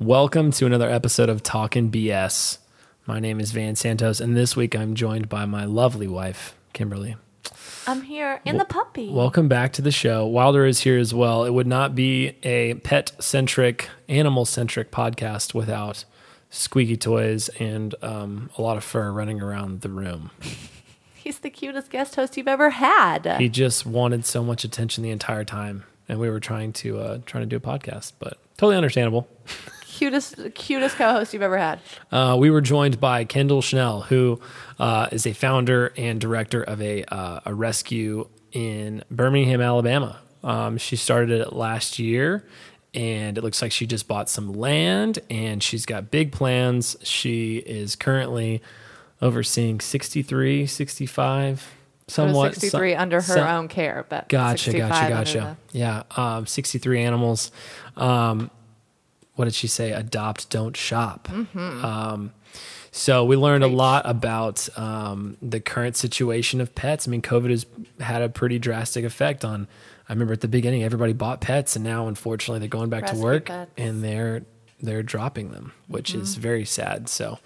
Welcome to another episode of Talking BS. My name is Van Santos, and this week I'm joined by my lovely wife, Kimberly. I'm here in the puppy. Welcome back to the show. Wilder is here as well. It would not be a pet centric, animal centric podcast without squeaky toys and um, a lot of fur running around the room. He's the cutest guest host you've ever had. He just wanted so much attention the entire time, and we were trying to uh, trying to do a podcast, but totally understandable. cutest cutest co-host you've ever had. Uh, we were joined by Kendall Schnell, who uh, is a founder and director of a uh, a rescue in Birmingham, Alabama. Um, she started it last year, and it looks like she just bought some land, and she's got big plans. She is currently overseeing 63, 65, somewhat 63 some- under her some- own care, but Gotcha, 65 gotcha, gotcha. Yeah, um, 63 animals. Um, what did she say? Adopt, don't shop. Mm-hmm. Um, so we learned a lot about um, the current situation of pets. I mean, COVID has had a pretty drastic effect on. I remember at the beginning, everybody bought pets, and now unfortunately they're going back to work pets. and they're they're dropping them, which is Mm-hmm. very sad. So,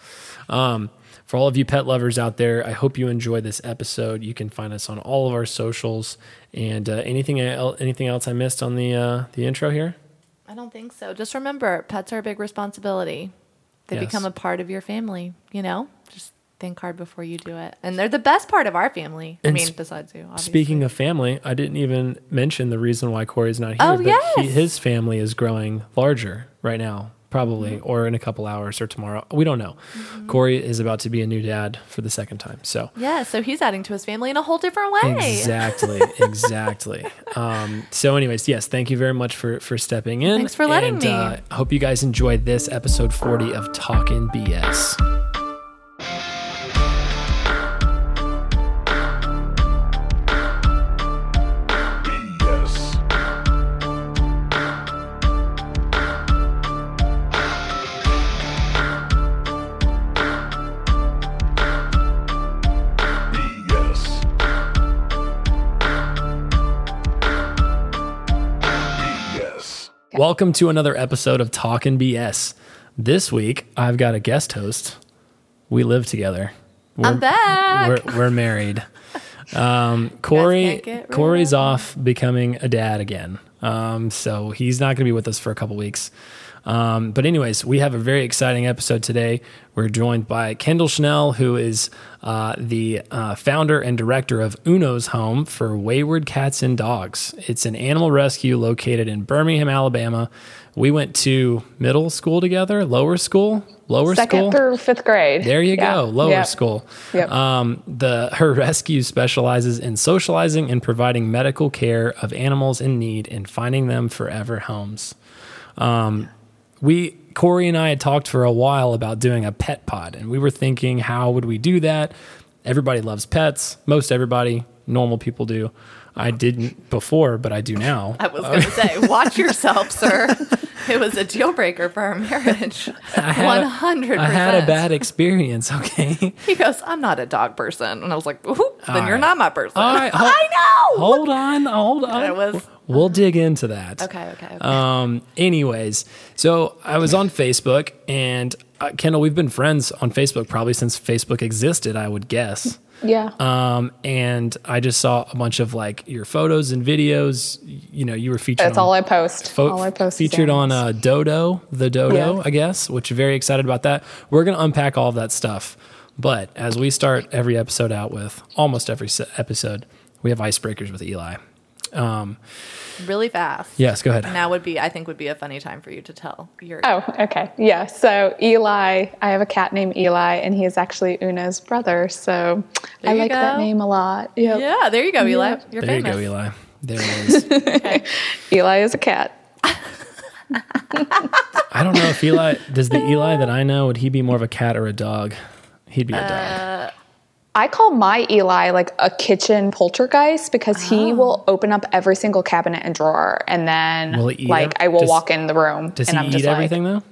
um, for all of you pet lovers out there, I hope you enjoy this episode. You can find us on all of our socials. And uh, anything el- anything else I missed on the uh, the intro here? I don't think so. Just remember, pets are a big responsibility. They Yes. become a part of your family, you know? Just think hard before you do it. And they're the best part of our family. I mean, besides you, obviously. Speaking of family, I didn't even mention the reason why Corey's not here. Oh, but yes. he, his family is growing larger right now, probably, Mm-hmm. or in a couple hours or tomorrow. We don't know. Corey is about to be a new dad for the second time. So Yeah, so he's adding to his family in a whole different way. Exactly, exactly. Um, so, anyways, yes, thank you very much for for stepping in. Thanks for letting and, me. Uh, hope you guys enjoyed this episode forty of Talking BS. Welcome to another episode of Talking BS. This week, I've got a guest host. We live together. We're, I'm back. We're, we're married. Um, Corey, can't get rid Corey's off becoming a dad again. Um, so he's not going to be with us for a couple weeks. Um, but anyways, we have a very exciting episode today. We're joined by Kendall Schnell, who is uh, the uh, founder and director of Uno's Home for Wayward Cats and Dogs. It's an animal rescue located in Birmingham, Alabama. We went to middle school together, lower school, lower second school. through fifth grade. There you Yeah. go, lower Yep. school. Yep. Um, the her rescue specializes in socializing and providing medical care of animals in need and finding them forever homes. Um, we Corey and I had talked for a while about doing a pet pod, and we were thinking, how would we do that? Everybody loves pets. Most everybody, normal people do. I didn't before, but I do now. I was going to say, watch yourself, sir. It was a deal breaker for our marriage. 100%. I had a bad experience. Okay. He goes, I'm not a dog person. And I was like, then All you're not my person. All right, hold- I know. Hold on, hold on. It was- We'll dig into that. Okay, okay, okay. Um. Anyways, so I was on Facebook, and uh, Kendall, we've been friends on Facebook probably since Facebook existed. I would guess. Yeah. Um. And I just saw a bunch of like your photos and videos. You know, you were featured. That's on, all I post. fo- all I post. featured on uh, Dodo, the Dodo, Yeah. I guess, which very excited about that. We're going to unpack all of that stuff. But as we start every episode out with, almost every episode, we have icebreakers with Eli. Um, really fast. yes, go ahead. Now would be, I think, would be a funny time for you to tell your. Oh, okay. Yeah. So Eli, I have a cat named Eli, and he is actually Una's brother. So There I you like that name a lot. Yep. Yeah, there you go, Eli. Yep. You're there famous. you go, Eli. There it is. Eli is a cat. I don't know if Eli does the Eli that I know would he be more of a cat or a dog? He'd be a dog. I call my Eli like a kitchen poltergeist because he Oh. will open up every single cabinet and drawer, and then he like ev- I will does- walk in the room Does and he I'm just eat everything like, though?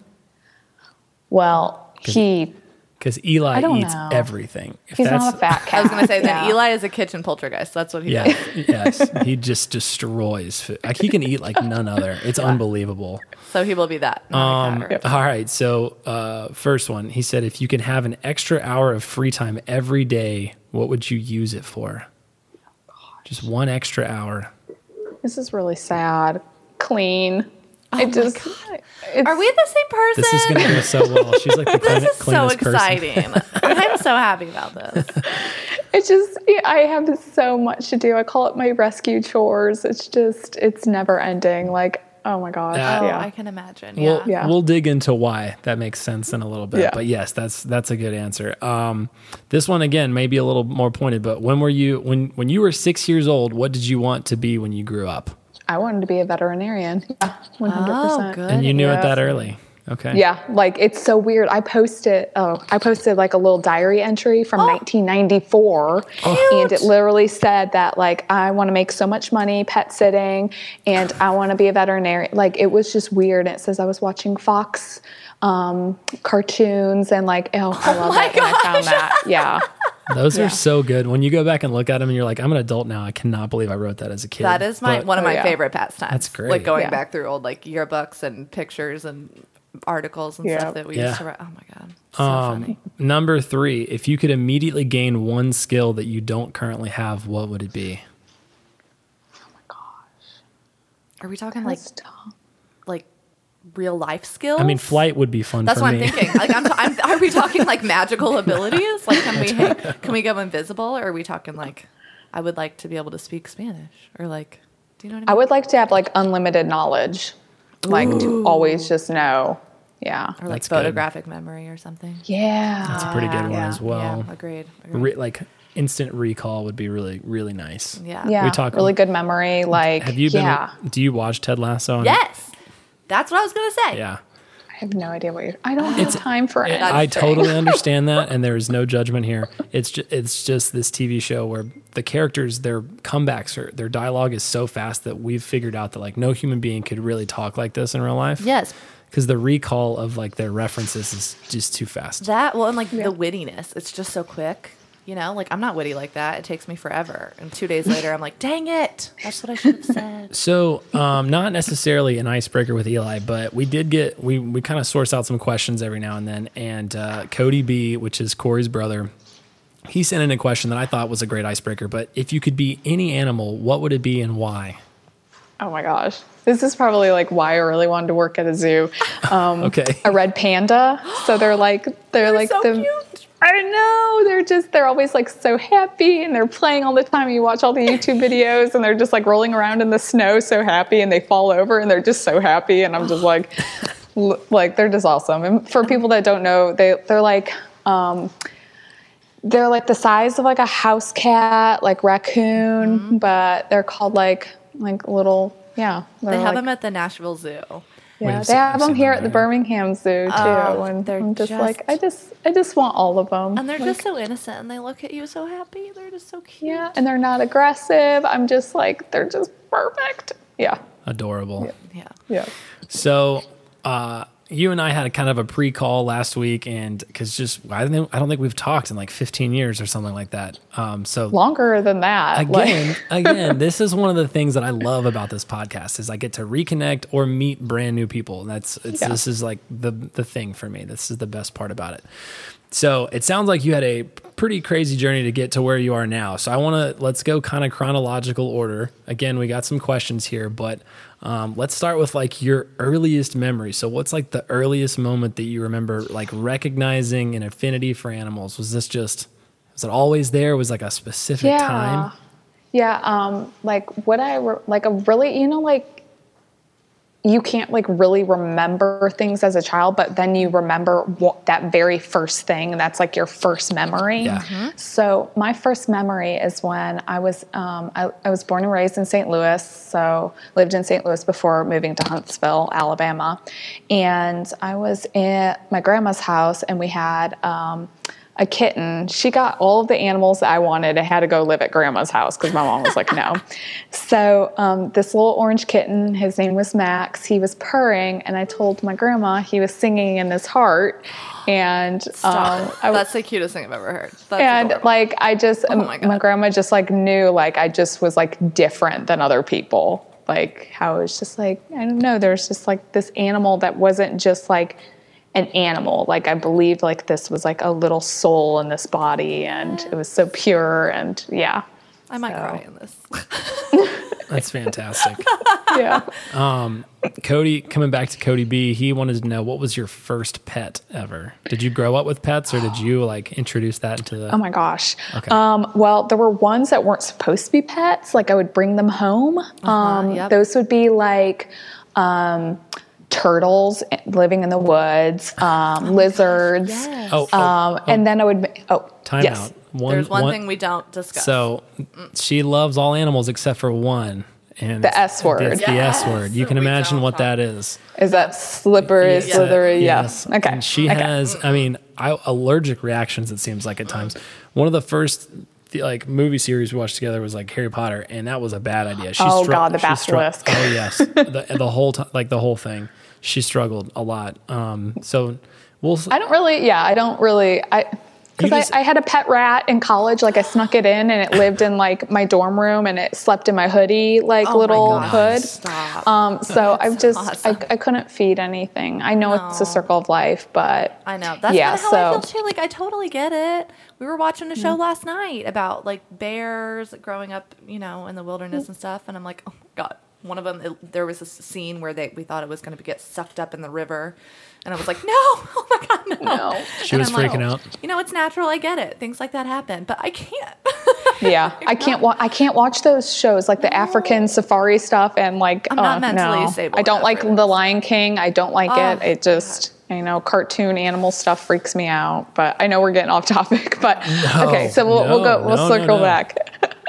well, he Because Eli eats know. everything. If He's not a fat cat. I was gonna say Yeah. then Eli is a kitchen poltergeist. That's what he Yeah, does. yes, he just destroys. Food. Like he can eat like none other. It's unbelievable. So he will be that. Um, cat or- all right. So, uh, first one, he said, if you can have an extra hour of free time every day, what would you use it for? Just one extra hour. This is really sad. Clean. Oh I just. It's, Are we the same person? This is going to go so well. She's like the clean, This is so exciting. I'm so happy about this. It's just. I have so much to do. I call it my rescue chores. It's just. It's never ending. Like. Oh my gosh. Yeah. Oh, yeah. I can imagine. We'll, Yeah. Yeah. we'll dig into why that makes sense in a little bit. Yeah. But yes, that's that's a good answer. Um, this one again may be a little more pointed, but when were you when when you were six years old? What did you want to be when you grew up? I wanted to be a veterinarian. Yeah. One hundred Oh, percent. good. And you knew it that early. Okay. Yeah, like it's so weird. I posted, oh, I posted like a little diary entry from 1994, and it literally said that like I want to make so much money pet sitting, and I want to be a veterinarian. Like it was just weird. And it says I was watching Fox um, cartoons, and like oh, I love my it when I found that. Yeah, Those Yeah. are so good. When you go back and look at them, and you're like, I'm an adult now. I cannot believe I wrote that as a kid. That is my But- one of Oh, my yeah. favorite pastimes. That's great. Like going Yeah. back through old like yearbooks and pictures and articles and Yeah. stuff that we Yeah. used to write. Oh my god, so Um, funny. number three, if you could immediately gain one skill that you don't currently have, what would it be? Oh my gosh, are we talking like tough. Like real life skills? I mean, flight would be fun That's for what me. I'm thinking. Like, I'm, I'm, are we talking like magical abilities? Like, can we can we go invisible, or are we talking like I would like to be able to speak Spanish, or like, do you know what I mean? I would like to have like unlimited knowledge, like to always just know. Yeah, or like That's good. photographic memory or something. yeah, That's a pretty good one yeah. as well. yeah, agreed. agreed. Re- like instant recall would be really, really nice. yeah. Yeah, We talk- really good memory. Like, Have you been? Yeah, Do you watch Ted Lasso? on- Yes, that's what I was gonna say. Yeah. I have no idea what you're. I don't have time for it. I totally understand that, and there is no judgment here. It's just, it's just this TV show where the characters, their comebacks, or their dialogue is so fast that we've figured out that like no human being could really talk like this in real life. Yes, because the recall of like their references is just too fast. that well, and like the wittiness, it's just so quick. You know, like I'm not witty like that. It takes me forever, and two days later, I'm like, dang it, that's what I should have said. So, um, not necessarily an icebreaker with Eli, but we did get we we kind of source out some questions every now and then. And uh, Cody B, which is Corey's brother, he sent in a question that I thought was a great icebreaker. But if you could be any animal, what would it be and why? Oh my gosh, this is probably like why I really wanted to work at a zoo. Um, Okay. a red panda. So they're like they're, like so the. cute. I know they're just they're always like so happy and they're playing all the time. You watch all the YouTube videos and they're just like rolling around in the snow so happy and they fall over and they're just so happy and I'm just like like they're just awesome. And for people that don't know, they they're like um, they're like the size of like a house cat, like raccoon, Mm-hmm. but they're called like like little yeah. They have like- them at the Nashville Zoo. We've yeah, they I've them here at the. Birmingham Zoo too, Oh, and they're I'm just, like, I just, I just want all of them. And they're Like, just so innocent and they look at you so happy. They're just so cute. yeah, and they're not aggressive. I'm just like, they're just perfect. Yeah, Adorable. Yeah. yeah. So, uh, you and I had a kind of a pre-call last week, and because just I don't, I don't think we've talked in like 15 years or something like that. Um, so Longer than that. like- again, again, this is one of the things that I love about this podcast is I get to reconnect or meet brand new people. That's it's, Yeah. this is like the the thing for me. This is the best part about it. So it sounds like you had a pretty crazy journey to get to where you are now. So I want to let's go kind of chronological order. Again, we got some questions here, but um, let's start with like your earliest memory. So what's like the earliest moment that you remember like recognizing an affinity for animals? Was this just was it always there? Was like a specific yeah. time? Yeah, um, like what I re- like a really, you know, like you can't like really remember things as a child, but then you remember what, that very first thing. That's like your first memory. Yeah. So my first memory is when I was um, I, I was born and raised in St. Louis, so lived in St. Louis before moving to Huntsville, Alabama, and I was at my grandma's house, and we had um, a kitten. She got all of the animals that I wanted and had to go live at grandma's house because my mom was like, no. So um, this little orange kitten, his name was Max. He was purring, and I told my grandma he was singing in his heart. And um. I, That's the cutest thing I've ever heard. That's and adorable. like I just Oh my my, grandma just like knew like I just was like different than other people. Like how it was just like I don't know. There's just like this animal that wasn't just like an animal. Like I believed like this was like a little soul in this body, and it was so pure. And yeah, I might so- cry in this. That's fantastic. yeah. Um, Cody, coming back to Cody B, he wanted to know what was your first pet ever? Did you grow up with pets or did you like introduce that into the Oh my gosh. Okay. Um, well, there were ones that weren't supposed to be pets. Like I would bring them home. Um, yep. Those would be like um, turtles living in the woods, um, lizards. Yes. Oh, oh, Um, and then I would. Oh, time yes. out. One, There's one, thing we don't discuss. So she loves all animals except for one. And The S word. It's the S word. You can We imagine what talk- that is. Is that slippery, Yes. slithery? Yes. Yeah. Okay. And she okay. has, I mean, I, allergic reactions. It seems like at times. One of the first the, like movie series we watched together was like Harry Potter, and that was a bad idea. She Oh, stru- God, the she stru- oh yes, the, the whole time, like the whole thing. She struggled a lot. Um, so we'll. I don't really, yeah, I don't really, I, because I, I had a pet rat in college. Like I snuck it in, and it lived in like my dorm room, and it slept in my hoodie, like Oh my little hood. Stop. Um, so I've just, awesome. I, I couldn't feed anything. I know it's a circle of life, but I know. That's yeah. kind of how I So feel too. Like I totally get it. We were watching a show last night about like bears growing up, you know, in the wilderness and stuff, and I'm like, oh my god. One of them, it, there was a scene where they we thought it was going to get sucked up in the river, and I was like, no, oh my god, no. No. She And was I'm like, freaking out. You know, it's natural. I get it. Things like that happen, but I can't. yeah, I can't. Wa- I can't watch those shows like the African safari stuff and like. I'm not uh, mentally no. stable I don't like the Lion King. I don't like Oh, it. It just. You know, cartoon animal stuff freaks me out. But I know we're getting off topic. But okay, so we'll, we'll go. We'll no, circle no. back.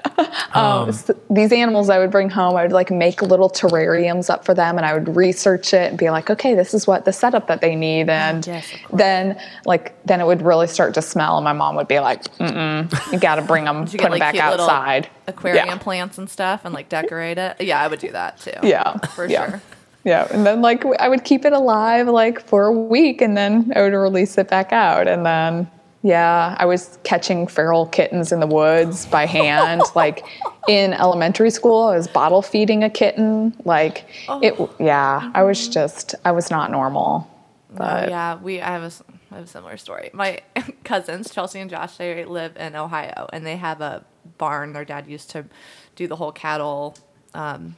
um, s- these animals I would bring home, I would like make little terrariums up for them, and I would research it and be like, okay, this is what the setup that they need, and yes, then like then it would really start to smell, and my mom would be like, mm you got to bring them, put get them like back outside. aquarium Yeah. plants and stuff and like decorate it? Yeah, I would do that too. Yeah, for yeah. sure. Yeah, and then like I would keep it alive like for a week, and then I would release it back out, and then yeah, I was catching feral kittens in the woods by hand. like in elementary school, I was bottle feeding a kitten. Like it, yeah, I was just I was not normal. But Oh, yeah, we I have a, I have a similar story. My cousins Chelsea and Josh they live in Ohio and they have a barn. Their dad used to do the whole cattle um,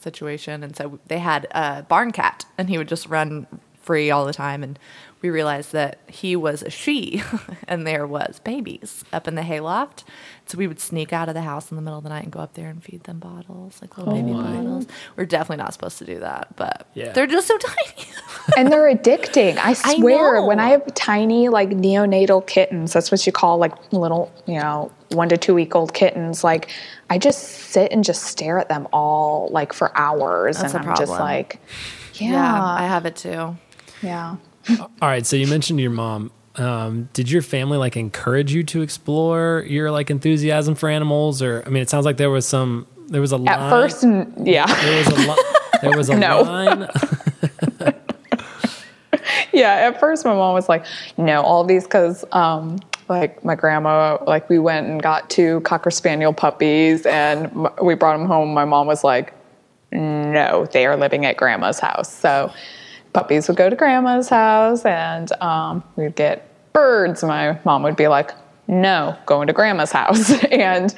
situation, and so they had a barn cat, and he would just run free all the time. And we realized that he was a she, and there was babies up in the hayloft. So we would sneak out of the house in the middle of the night and go up there and feed them bottles, like little oh baby bottles. We're definitely not supposed to do that, but Yeah. they're just so tiny. and they're addicting. I I swear, when. I have tiny like neonatal kittens, that's what you call like little, you know, one to two week old kittens. Like I just sit and just stare at them all like for hours, That's and a I'm just like, Yeah, yeah, I have it too. yeah. All right. So you mentioned your mom. Um, did your family like encourage you to explore your like enthusiasm for animals, or I mean, it sounds like there was some. There was a line, At first, yeah, There was a li- There was a No. line. yeah. At first, my mom was like, "No, all these because." Um, like my grandma, like we went and got two cocker spaniel puppies, and m- we brought them home. My mom was like, no, they are living at grandma's house. So puppies would go to grandma's house and um, we'd get birds. My mom would be like, no, going to grandma's house. and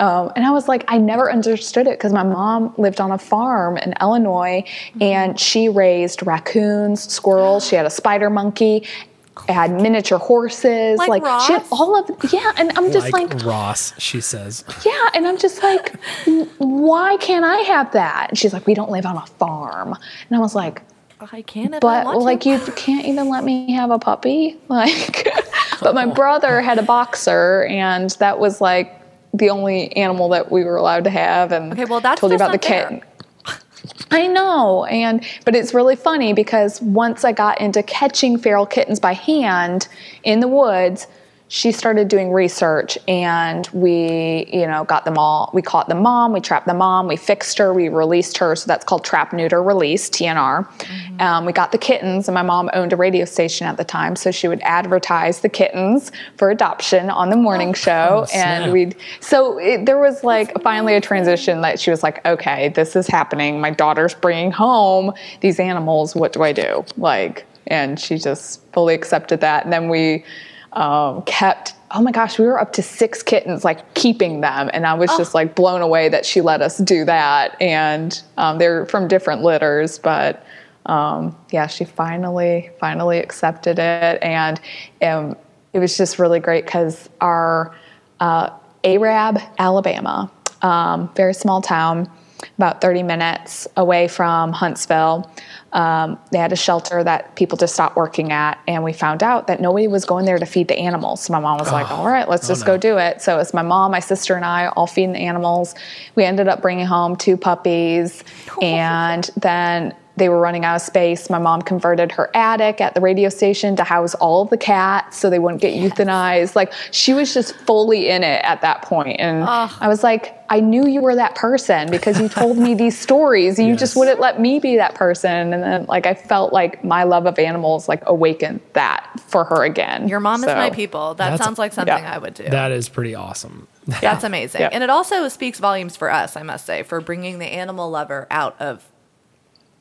um, and I was like, I never understood it because my mom lived on a farm in Illinois and she raised raccoons, squirrels. She had a spider monkey, had miniature horses. Like she had all of yeah. And I'm just like, like Ross, she says. yeah, and I'm just like, why can't I have that? And she's like, we don't live on a farm. And I was like, I can but like to. you can't even let me have a puppy. Like, but my oh. brother had a boxer, and that was like the only animal that we were allowed to have. And Okay, well, that's told you about the kitten. I know, and but it's really funny because once I got into catching feral kittens by hand in the woods, she started doing research and we, you know, got them all. We caught the mom, we trapped the mom, we fixed her, we released her. So that's called trap, neuter, release, TNR. Um, we got the kittens, and my mom owned a radio station at the time. So she would advertise the kittens for adoption on the morning show. snap. and we'd, so it, there was like finally a transition that she was like, okay, this is happening. My daughter's bringing home these animals. What do I do? Like, and she just fully accepted that. And then we, um, kept oh my gosh we were up to six kittens like keeping them. And i was just like blown away that she let us do that. And um, they're from different litters but um, yeah she finally finally accepted it. And um, it was just really great because our uh, arab alabama um, very small town about 30 minutes away from huntsville. Um, they had a shelter that people just stopped working at and we found out that nobody was going there to feed the animals. So my mom was like all right let's just go do it. So it's my mom my sister and i all feeding the animals. We ended up bringing home two puppies and then they were running out of space. My mom converted her attic at the radio station to house all of the cats so they wouldn't get euthanized. Like she was just fully in it at that point. And I was like, I knew you were that person because you told me these stories and you just wouldn't let me be that person. And then like I felt like my love of animals like awakened that for her again. Your mom is my people. That That's- sounds like something yeah. I would do. That is pretty awesome. That's amazing. Yeah. And it also speaks volumes for us, I must say, for bringing the animal lover out of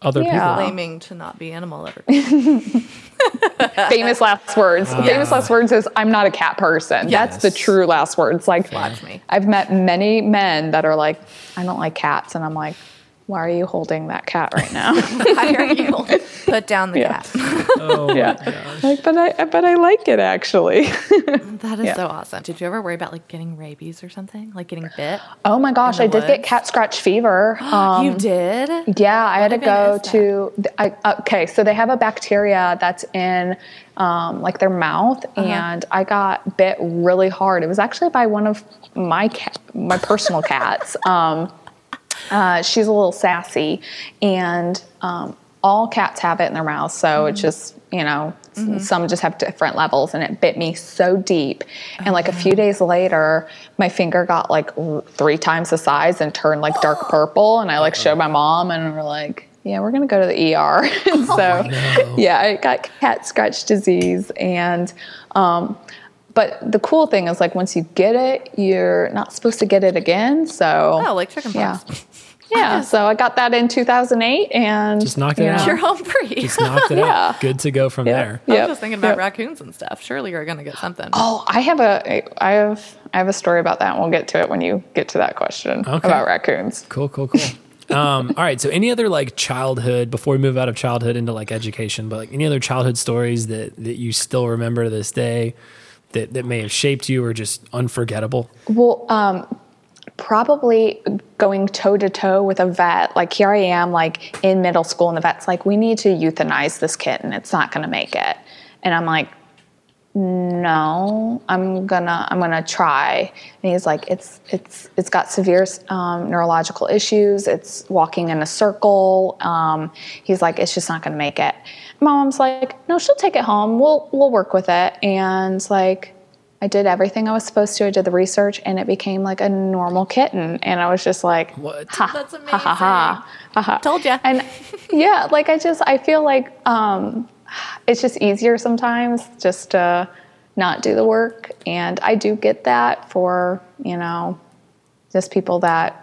Other Yeah. people. claiming to not be animal lover. Famous last words. Ah. Famous last words is I'm not a cat person. That's the true last words. Like Watch me. I've met many men that are like, I don't like cats, and I'm like, why are you holding that cat right now? Why are you put down the Yeah. cat? Oh, yeah, like, but I but I like it actually. That is Yeah. so awesome. Did you ever worry about like getting rabies or something? Like getting bit? oh my gosh, I the did get cat scratch fever. Um, you did? Yeah, I had to go to. I, okay, so they have a bacteria that's in um, like their mouth, Uh-huh. and I got bit really hard. It was actually by one of my cat, my personal cats. Um, uh, she's a little sassy, and um, all cats have it in their mouth. So Mm-hmm. it just you know s- some just have different levels, and it bit me so deep. And like a few days later, my finger got like three times the size and turned like dark purple. And I like showed my mom, and we're like. Yeah, we're gonna go to the ER. and so, yeah, I got cat scratch disease, and um, but the cool thing is like once you get it, you're not supposed to get it again. So Oh, like chicken yeah. pox. Yeah, so I got that in 2008 and Just knocked it you out. You're home free. Just knocked it Yeah. out. Good to go from Yeah. there. I was just thinking about yep. raccoons and stuff. Surely you're gonna get something. Oh, I have a I have I have a story about that. and We'll get to it when you get to that question Okay. about raccoons. Cool, cool, cool. um, all right. So, any other like childhood before we move out of childhood into like education, but like any other childhood stories that that you still remember to this day that that may have shaped you or just unforgettable? Well, um, probably going toe to toe with a vet. Like here I am, like in middle school, and the vet's like, "We need to euthanize this kitten. It's not going to make it." And I'm like, "No, I'm gonna, I'm gonna try." And he's like, "It's, it's, it's got severe um, neurological issues. It's walking in a circle." Um, he's like, "It's just not going to make it." My mom's like, "No, she'll take it home. We'll, we'll work with it." And like. I did everything I was supposed to. I did the research, and it became like a normal kitten. And I was just like, What? Ha, That's ha, ha, ha, ha, ha. Told you And yeah, like I just I feel like um, it's just easier sometimes just to not do the work, and I do get that for you know just people that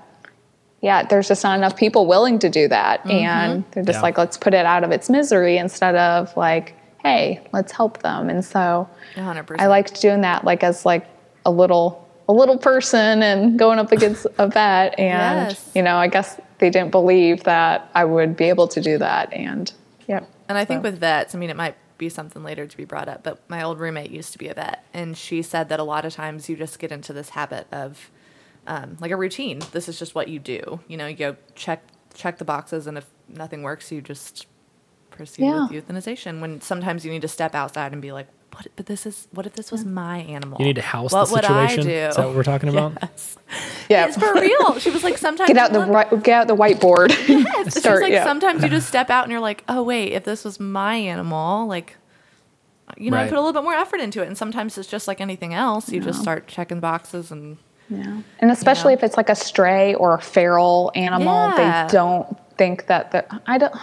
yeah, there's just not enough people willing to do that, and they're just Yeah. like let's put it out of its misery instead of like hey, let's help them, and so. 100%. I liked doing that like as like a little a little person and going up against a vet and Yes. you know I guess they didn't believe that I would be able to do that and yep. And I think So- with vets, I mean, it might be something later to be brought up, but my old roommate used to be a vet, and she said that a lot of times you just get into this habit of um, like a routine. This is just what you do. You know, you go check check the boxes, and if nothing works, you just proceed Yeah. with euthanization. When sometimes you need to step outside and be like, "What? But this is what if this was my animal? You need to house what the would I do? Is that what we're talking about? Yes. yeah. It's for real. She was like, sometimes Get out you the look- right, get out the whiteboard. It's Start, just like yeah. sometimes you just step out and you're like, oh wait, if this was my animal, like you know, Right. put a little bit more effort into it. And sometimes it's just like anything else. You just start checking boxes and Yeah. And especially know? if it's like a stray or a feral animal, Yeah. they don't think that the I don't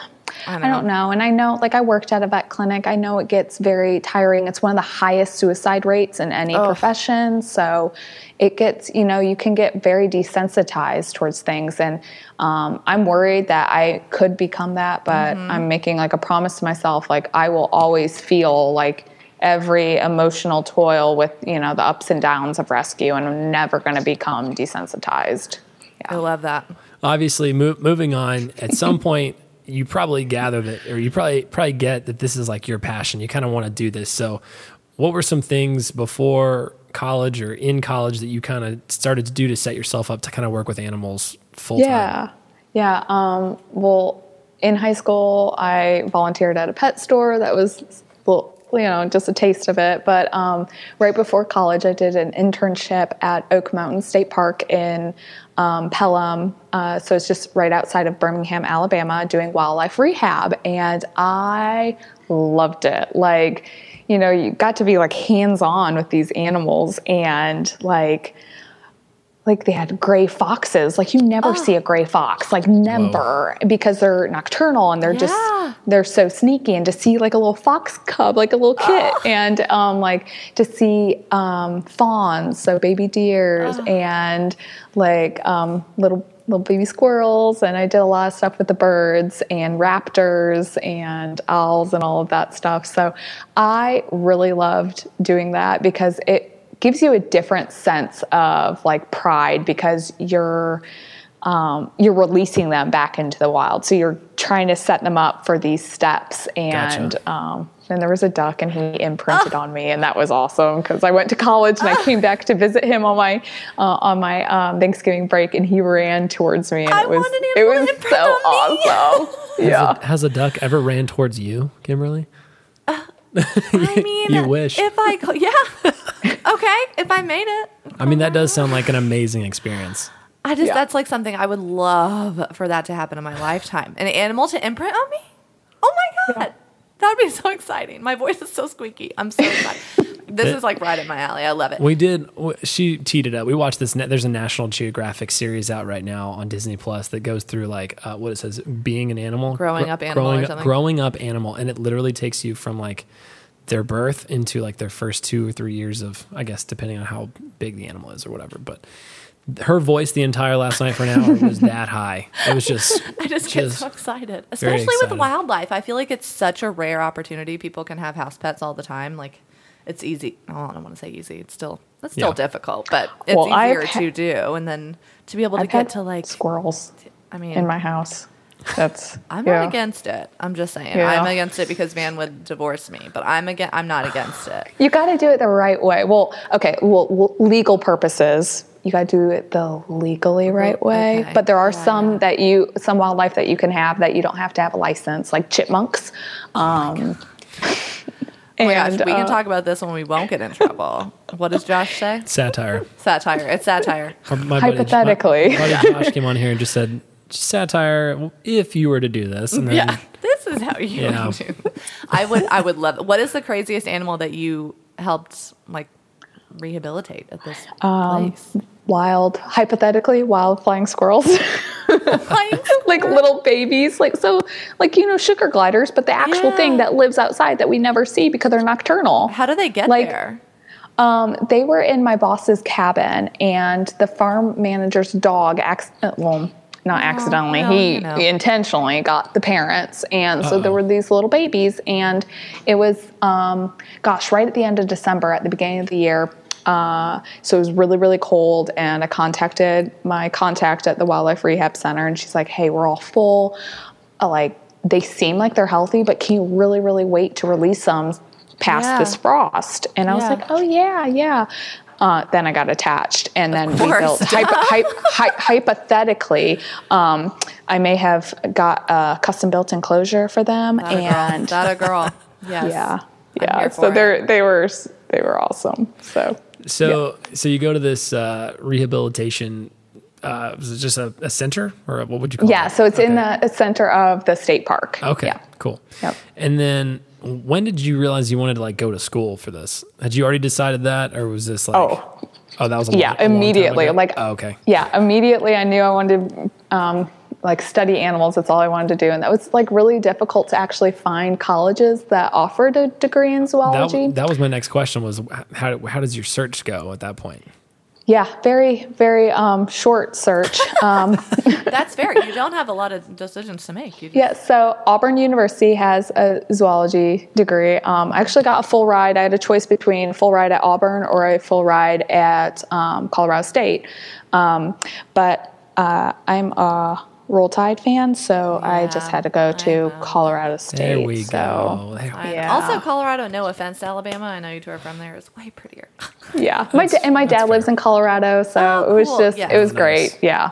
I I, don't know. And I know like I worked at a vet clinic. I know it gets very tiring. It's one of the highest suicide rates in any Ugh. profession. So it gets, you know, you can get very desensitized towards things. And um, I'm worried that I could become that, but Mm-hmm. I'm making like a promise to myself, like I will always feel like every emotional toil with, you know, the ups and downs of rescue and I'm never going to become desensitized. I love that. obviously mo- moving on at some point you probably gather that or you probably probably get that this is like your passion you kind of want to do this so what were some things before college or in college that you kind of started to do to set yourself up to kind of work with animals full time Yeah. Yeah. Um, well, in high school, I volunteered at a pet store. That was, well, you know, just a taste of it. But um, right before college, I did an internship at Oak Mountain State Park in um, Pelham. Uh, so it's just right outside of Birmingham, Alabama, doing wildlife rehab. And I loved it. Like, you know, you got to be like hands on with these animals and like, like they had gray foxes. Like you never see a gray fox like never because they're nocturnal and they're Yeah. just they're so sneaky. And to see like a little fox cub like a little kit and um, like to see um, fawns so baby deers and like um, little little baby squirrels. And i did a lot of stuff with the birds and raptors and owls and all of that stuff. So i really loved doing that because it gives you a different sense of like pride because you're um, you're releasing them back into the wild. So you're trying to set them up for these steps. And Gotcha. um, then there was a duck, and he imprinted on me, and that was awesome because I went to college and I came back to visit him on my uh, on my um, Thanksgiving break, and he ran towards me, and I it was an it was so awesome. yeah. has a duck ever ran towards you kimberly I mean, You wish. If I, go, yeah. okay. If I made it. i mean that does sound like an amazing experience I just, Yeah. that's like something I would love for that to happen in my lifetime. An animal to imprint on me? Oh my God. That would be so exciting. My voice is so squeaky. I'm so excited. this is like right in my alley. I love it. We did. She teed it up. We watched this. There's a National Geographic series out right now on Disney Plus that goes through like uh, what it says, being an animal, Growing Gr- up animal growing, growing up animal, and it literally takes you from like their birth into like their first two or three years of, I guess, depending on how big the animal is or whatever. But her voice the entire last night for an hour was that high. It was just, I just get just so excited, very especially with wildlife. I feel like it's such a rare opportunity. People can have house pets all the time. Like, it's easy. Oh, I don't want to say easy. It's still it's still Yeah. difficult, but it's Well, I've easier ha- to do. And then to be able to I've get to like, squirrels I mean, in my house. That's I'm yeah. not against it. I'm just saying Yeah. I'm against it because Van would divorce me, but I'm again. I'm not against it. You got to do it the right way. Well, okay, well, well legal purposes, you got to do it the legally right way. okay. But there are Yeah, some yeah. that you, some wildlife that you can have that you don't have to have a license, like chipmunks. Um, Oh my gosh, we can uh, talk about this when we won't get in trouble. what does Josh say? satire. Satire. It's satire. Our- my buddy- Hypothetically. my buddy Josh came on here and just said satire. If you were to do this, and then yeah, this is how you Yeah. do. I would. I would love. What is the craziest animal that you helped like rehabilitate at this Um, place? Wild, hypothetically, wild flying squirrels. Like, like little babies, like so, like you know, sugar gliders, but the actual Yeah. thing that lives outside that we never see because they're nocturnal. how do they get Like- there? Um, they were in my boss's cabin, and the farm manager's dog, acc- uh, well, not accidentally, well, he you know. intentionally got the parents, and so there were these little babies, and it was, um, gosh, right at the end of December, at the beginning of the year. Uh, so it was really, really cold, and I contacted my contact at the wildlife rehab center, and she's like, "Hey, we're all full. Uh, like they seem like they're healthy, but can you really, really wait to release them past Yeah. this frost?" And I was like, "Oh yeah, yeah." Uh, then I got attached, and then we built. Hypo, hy, hy, hypothetically, um, I may have got a custom built enclosure for them, That a girl. and That a girl. Yes. yeah, yeah. So they're they were they were awesome. So So so you go to this uh, rehabilitation. Uh, was it just a, a center or what would you call yeah, it? so it's in the center of the state park. Okay, Yeah. cool. Yep. And then when did you realize you wanted to like go to school for this? Had you already decided that, or was this like? Oh. oh, that was a Yeah, long- a long immediately. ago? Like, oh, okay. Yeah, immediately I knew I wanted to um, like study animals. That's all I wanted to do, and that was like really difficult to actually find colleges that offered a degree in zoology. That, that was my next question. Was how how does your search go at that point? yeah, very very um, short search. Um, That's fair. You don't have a lot of decisions to make. You Yeah, so Auburn University has a zoology degree. Um, I actually got a full ride. I had a choice between full ride at Auburn or a full ride at um, Colorado State. Um, but uh, I'm a Roll Tide fan, so I just had to go to. Colorado State. There we so, go. There- I- Yeah. Also, Colorado. No offense to Alabama. I know you two are from there. It's way prettier. Yeah, my da- and my that's dad lives in Colorado, so Oh, it was cool. just Yeah. it was Nice. great. Yeah,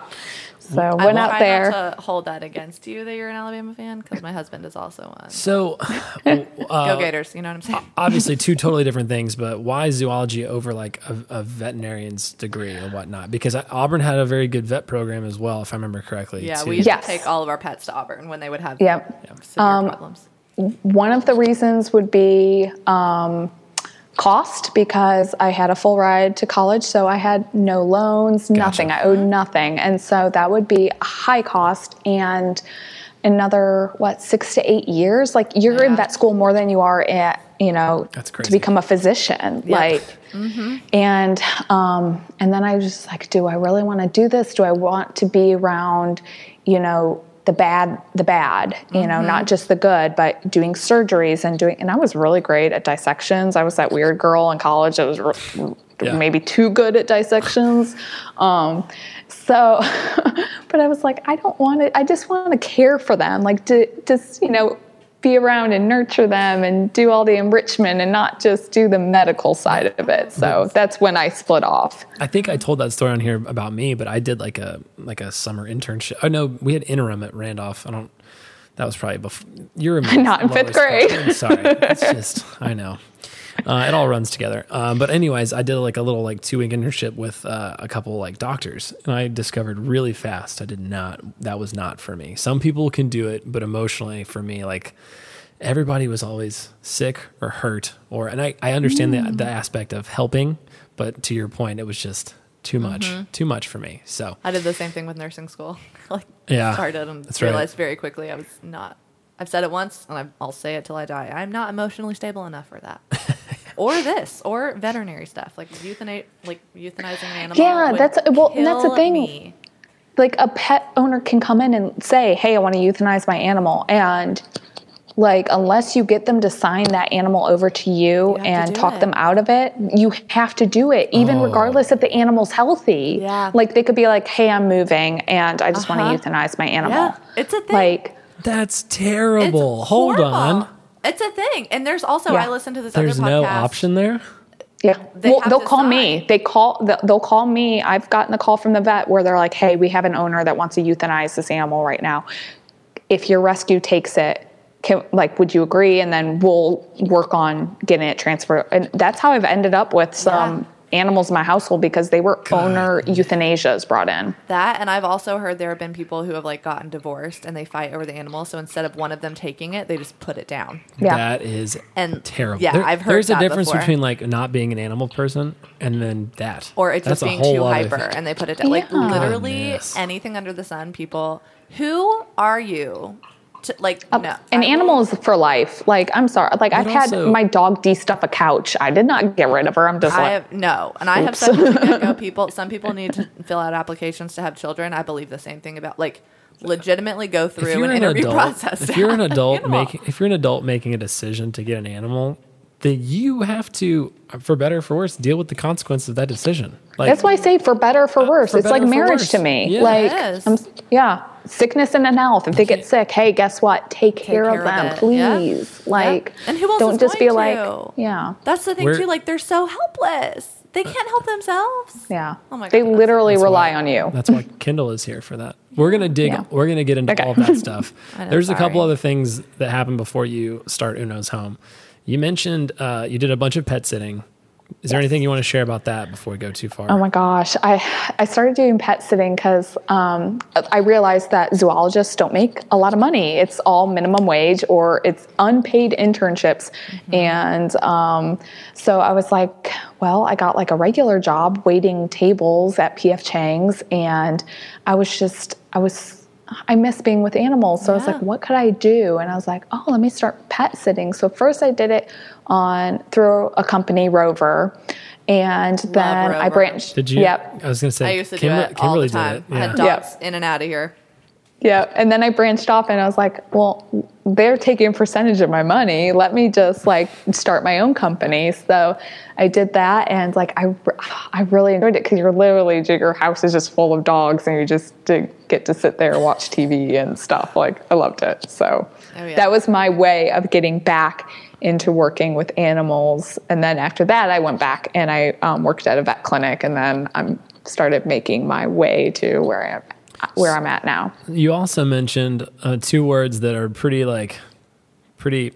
so I went will out try there. not to hold that against you that you're an Alabama fan because my husband is also one. So, Go uh, Gators. You know what I'm saying? obviously two totally different things, but why zoology over like a, a veterinarian's degree or whatnot? Because Auburn had a very good vet program as well, if I remember correctly. Yeah, too. we used Yes. to take all of our pets to Auburn when they would have Yep. severe Um, problems. One of the reasons would be um, cost because I had a full ride to college, so I had no loans, nothing. I owed nothing. And so that would be a high cost and another, what, six to eight years? Like you're in vet school more than you are at, you know, That's to become a physician. Like, and um, and then I was just like, do I really want to do this? Do I want to be around, you know, the bad, the bad, you know, not just the good, but doing surgeries and doing. And I was really great at dissections. I was that weird girl in college that was re- Yeah. maybe too good at dissections. Um, so, but I was like, I don't want to. I just want to care for them, like to just you know be around and nurture them and do all the enrichment and not just do the medical side of it. So that's when I split off. I think I told that story on here about me, but I did like a like a summer internship. Oh no, we had interim at Randolph. I don't. That was probably before you're in Not in fifth grade. I'm sorry, it's just I know. Uh, it all runs together. Um, but anyways, I did like a little like two week internship with uh, a couple like doctors, and I discovered really fast I did not. That was not for me. Some people can do it, but emotionally for me, like everybody was always sick or hurt, or and I I understand the the aspect of helping, but to your point, it was just too much, Mm-hmm. too much for me. So I did the same thing with nursing school. like, Yeah, started and that's right. realized very quickly I was not. I've said it once, and I- I'll say it till I die. I'm not emotionally stable enough for that, or this, or veterinary stuff like euthana- like euthanizing an animal. Yeah, would that's- well, and that's the kill thing. me. Like a pet owner can come in and say, "Hey, I want to euthanize my animal," and like unless you get them to sign that animal over to you, You have to and talk it. them out of it, you have to do it, even Oh. regardless if the animal's healthy. Yeah. Like they could be like, "Hey, I'm moving, and I just Uh-huh. want to euthanize my animal." Yeah, it's a thing. Like, that's It's terrible. Hold horrible. on, It's a thing, and there's also Yeah. I listen to this there's other podcast. no option there. Yeah. They well, they'll call sign. me. They call. They'll call me. I've gotten a call from the vet where they're like, "Hey, we have an owner that wants to euthanize this animal right now. If your rescue takes it, can, like, would you agree? And then we'll work on getting it transferred." And that's how I've ended up with some animals in my household because they were owner euthanasias brought in. That and I've also heard there have been people who have like gotten divorced and they fight over the animal. So instead of one of them taking it, they just put it down. Yeah. That is And terrible. yeah, There- I've heard There's a difference before. between like not being an animal person and then that, Or it's That's just being too hyper and they put it down. Like literally Goodness. anything under the sun, people who are you? To, like uh, no. An I will- animal is for life. Like, I'm sorry. Like, I've had my dog de-stuff a couch. I did not get rid of her. I'm just I like, have no, and I have said from the get-go, people. Some people need to fill out applications to have children. I believe the same thing about like legitimately go through an an interview adult, process. if you're an adult making if you're an adult making a decision to get an animal, then you have to, for better or for worse, deal with the consequences of that decision. Like That's why I say for better or for uh, worse. for it's like better or for marriage worse. to me. Yeah. Like, It is. I'm, yeah, sickness and in health. If they get sick, hey, guess what? Take, care, care of of them, it. Yeah. please. Like, And who else don't just be going like, to? yeah, That's the thing We're- too. Like they're so helpless. They can't help themselves. yeah. Oh my they God, that's- literally That's rely why- on you. That's why Kendall is here for that. We're gonna dig. Yeah. We're gonna get into Okay. all of that stuff. Know, There's a couple other things that happen before you start Uno's home. You mentioned uh, you did a bunch of pet sitting. Is there anything you want to share about that before we go too far? Oh my gosh, I I started doing pet sitting because um, I realized that zoologists don't make a lot of money. It's all minimum wage or it's unpaid internships, and um, so I was like, well, I got like a regular job waiting tables at PF Chang's, and I was just I was. I miss being with animals. So I was like, what could I do? And I was like, oh, let me start pet sitting. So first I did it on through a company, Rover. And then I branched. Did you? Yep. I was going to say. I used to Kimber- do it all Kimberly the time. Did it. I had Yeah. dogs in and out of here. Yeah. And then I branched off and I was like, well, they're taking a percentage of my money. Let me just like start my own company. So I did that and like I, I really enjoyed it because you're literally, your house is just full of dogs and you just get to sit there and watch TV and stuff. Like I loved it. So Oh, yeah. that was my way of getting back into working with animals. And then after that, I went back and I um, worked at a vet clinic and then I started making my way to where I am where I'm at now. You also mentioned uh, two words that are pretty like pretty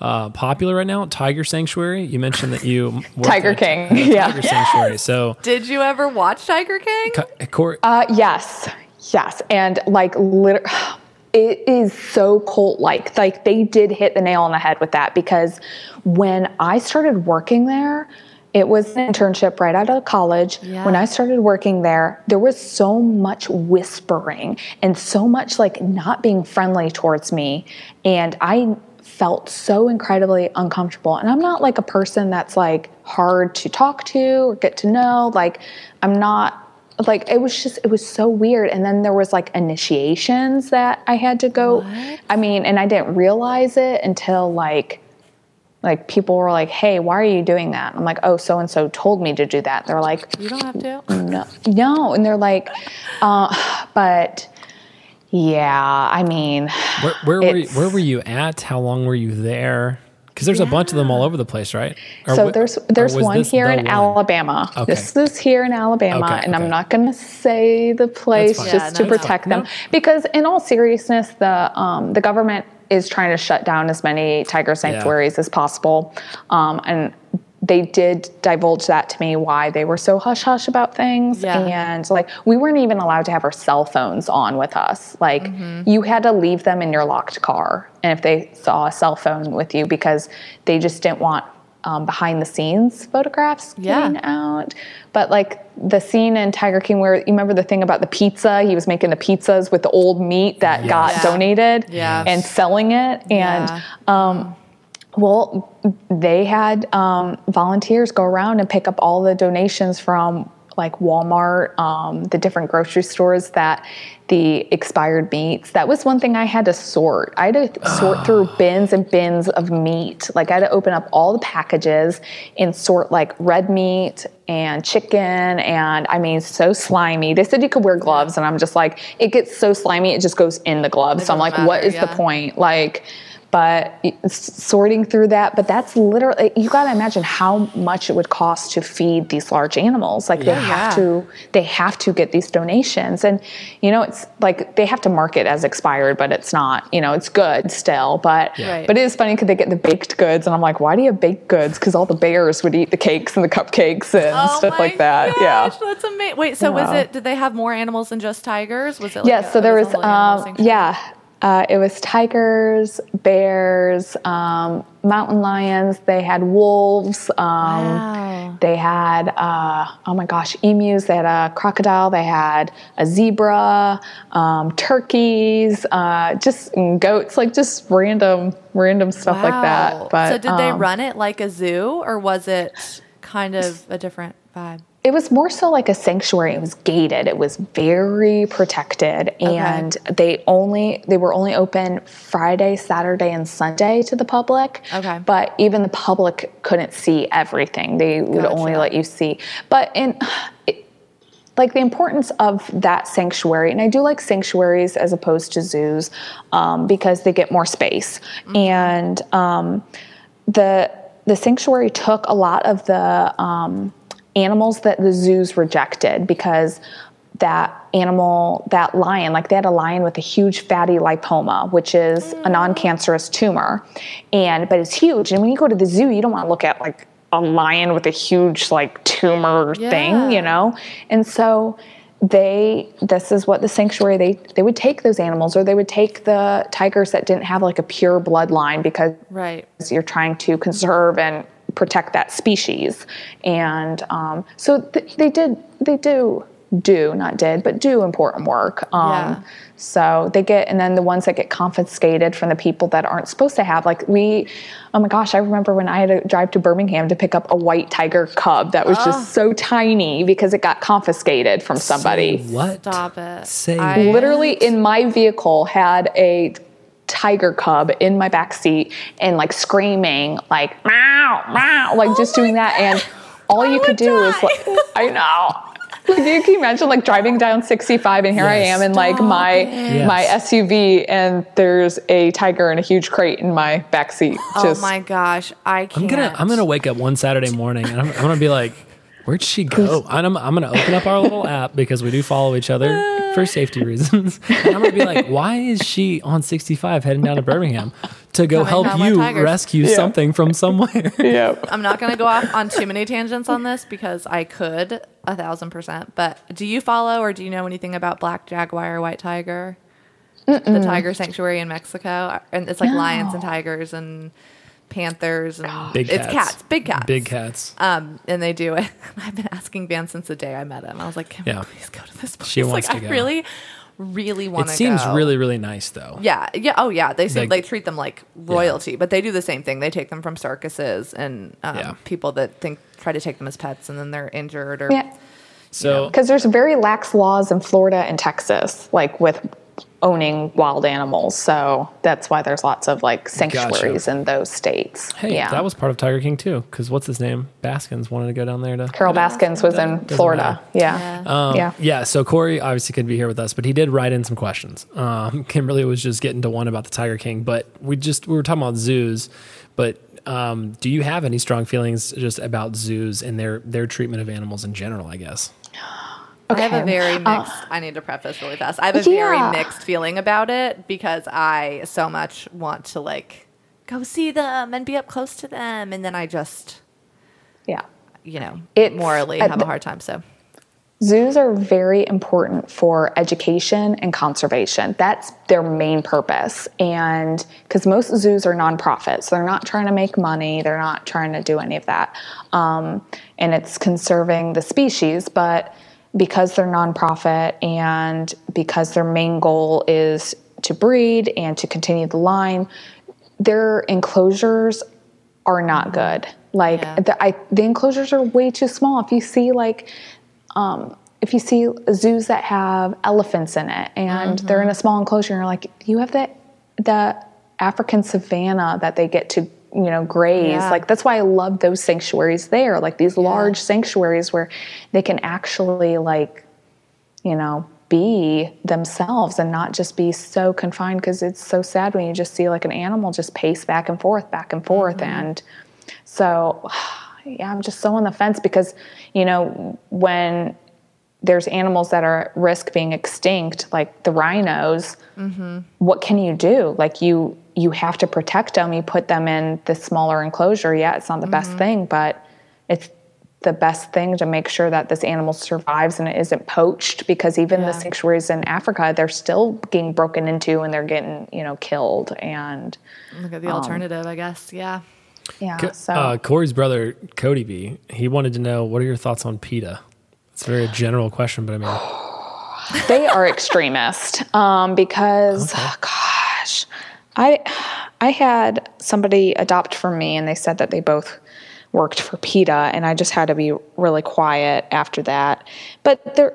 uh, popular right now. Tiger Sanctuary. You mentioned that you Tiger at King, Tiger yeah. Sanctuary. So, Did you ever watch Tiger King? Ca- Cor- Uh, yes, yes, and like lit- it is so cult like. Like they did hit the nail on the head with that because when I started working there. It was an internship right out of college. Yeah. When I started working there, there was so much whispering and so much like not being friendly towards me. And I felt so incredibly uncomfortable. And I'm not like a person that's like hard to talk to or get to know. Like, I'm not like it was just it was so weird and then there was like initiations that i had to go i mean and i didn't realize it until like like people were like hey why are you doing that i'm like oh so and so told me to do that they're like You don't have to. no no and they're like uh but yeah i mean where, where were you, where were you at? How long were you there? Because there's a bunch of them all over the place, right? Or so there's there's one here the in one? Alabama. Okay. This is here in Alabama, Okay, and okay. I'm not going to say the place fine. just Yeah, to protect fine. them No. because, in all seriousness, the um, the government is trying to shut down as many tiger sanctuaries as possible, um, and they did divulge that to me why they were so hush hush about things Yeah. and like we weren't even allowed to have our cell phones on with us like Mm-hmm. you had to leave them in your locked car and if they saw a cell phone with you because they just didn't want um, behind the scenes photographs Yeah. getting out but like the scene in tiger king where you remember the thing about the pizza he was making the pizzas with the old meat that got Yeah. donated Yeah. and selling it and Yeah. um, well, they had um, volunteers go around and pick up all the donations from like Walmart, um, the different grocery stores that the expired meats. That was one thing I had to sort. I had to sort through bins and bins of meat. Like I had to open up all the packages and sort like red meat and chicken and I mean so slimy. They said you could wear gloves and I'm just like it gets so slimy it just goes in the gloves. So I'm like doesn't what matter, is the point? Like but sorting through that but that's literally you got to imagine how much it would cost to feed these large animals like they have to they have to get these donations and you know it's like they have to mark it as expired but it's not you know it's good still but Right. but it is funny because they get the baked goods and i'm like why do you have baked goods because all the bears would eat the cakes and the cupcakes and Oh stuff my like that gosh, yeah that's amazing. Wait, so was it? Did they have more animals than just tigers? Was it? Like Yes, a- so there was, a whole animal um, yeah, uh, it was tigers, bears, um, mountain lions. They had wolves. Um, Wow. They had, uh, oh my gosh, emus. They had a crocodile. They had a zebra, um, turkeys, uh, just goats, like just random, random stuff like that. But so did they um, run it like a zoo, or was it kind of a different vibe? It was more so like a sanctuary. It was gated. It was very protected, and they only they were only open Friday, Saturday, and Sunday to the public. Okay. But even the public couldn't see everything. They would only let you see. But in it, like the importance of that sanctuary, and I do like sanctuaries as opposed to zoos um, because they get more space. And um, the the sanctuary took a lot of the um, animals that the zoos rejected because that animal, that lion, like they had a lion with a huge fatty lipoma, which is a mm. non-cancerous tumor, and but it's huge. And when you go to the zoo, you don't want to look at like a lion with a huge like tumor Yeah. thing, you know? And so they this is what the sanctuary they they would take those animals or they would take the tigers that didn't have like a pure bloodline because Right. you're trying to conserve and protect that species and um, so th- they did they do do not did but do important work um, Yeah. so they get and then the ones that get confiscated from the people that aren't supposed to have like we oh my gosh i remember when i had to drive to birmingham to pick up a white tiger cub that was just so tiny because it got confiscated from somebody Say what? Stop it. Say I- literally in my vehicle had a tiger cub in my back seat and like screaming like meow meow like just doing that and all you could do is like I know. Like you can imagine like driving down 65 and here I am in like my Yes. my SUV and there's a tiger in a huge crate in my back seat. Oh my gosh, I can't. I'm gonna I'm gonna wake up one Saturday morning and I'm, I'm gonna be like, where'd she go? And I'm I'm gonna open up our little app because we do follow each other for safety reasons. And I'm gonna be like, why is she on 65 heading down to Birmingham to go Coming help home with you tigers. rescue Yeah. something from somewhere? Yep. I'm not going to go off on too many tangents on this because I could a thousand percent. But do you follow or do you know anything about black jaguar, white tiger, the tiger sanctuary in Mexico? And it's like lions and tigers and panthers and Big it's cats. cats, big cats, Big cats. Um, and they do it. I've been asking Van since the day I met him. I was like, "Can Yeah. we please go to this place?" She wants like, to I go. really, really want to. It seems go. really really nice though. Yeah, yeah, oh yeah. They seem Like- they treat them like royalty, but they do the same thing. They take them from circuses and um, Yeah. people that think try to take them as pets, and then they're injured or Yeah. So Because there's very lax laws in Florida and Texas, like with owning wild animals. So that's why there's lots of like sanctuaries in those states. hey, yeah. that was part of Tiger King too. Because what's his name? Baskins wanted to go down there to. Carole Baskins was in Florida. Yeah. Yeah. yeah. Yeah, so Corey obviously couldn't be here with us, but he did write in some questions. Um, Kimberly was just getting to one about the Tiger King, but we just we were talking about zoos. But um, do you have any strong feelings just about zoos and their their treatment of animals in general? I guess. I have a very mixed. I need to preface really fast. I have a Yeah. very mixed feeling about it because I so much want to like go see them and be up close to them, and then I just Yeah. you know it morally at have a hard time. So Zoos are very important for education and conservation. That's their main purpose. And because most zoos are nonprofits, so they're not trying to make money, they're not trying to do any of that. Um, and it's conserving the species, but because they're nonprofit and because their main goal is to breed and to continue the line, their enclosures are not good. Like Yeah. the, I, the enclosures are way too small. If you see like um, if you see zoos that have elephants in it and they're in a small enclosure and you're like you have the the african savanna that they get to you know graze. Yeah. like that's why i love those sanctuaries there like these large sanctuaries where they can actually like you know be themselves and not just be so confined because it's so sad when you just see like an animal just pace back and forth back and forth. Mm-hmm. And so yeah i'm just so on the fence because you know when there's animals that are at risk being extinct like the rhinos mm-hmm. what can you do? Like you you have to protect them you put them in this smaller enclosure yeah it's not the best thing but it's the best thing to make sure that this animal survives and it isn't poached because even the sanctuaries in africa they're still getting broken into and they're getting you know killed and look at the alternative, I guess. Yeah. yeah Co- so uh, Corey's brother Cody B. He wanted to know what are your thoughts on PETA. It's a very general question, but I mean, they are extremist um, because gosh i i had somebody adopt from me and they said that they both worked for PETA and i just had to be really quiet after that. But they're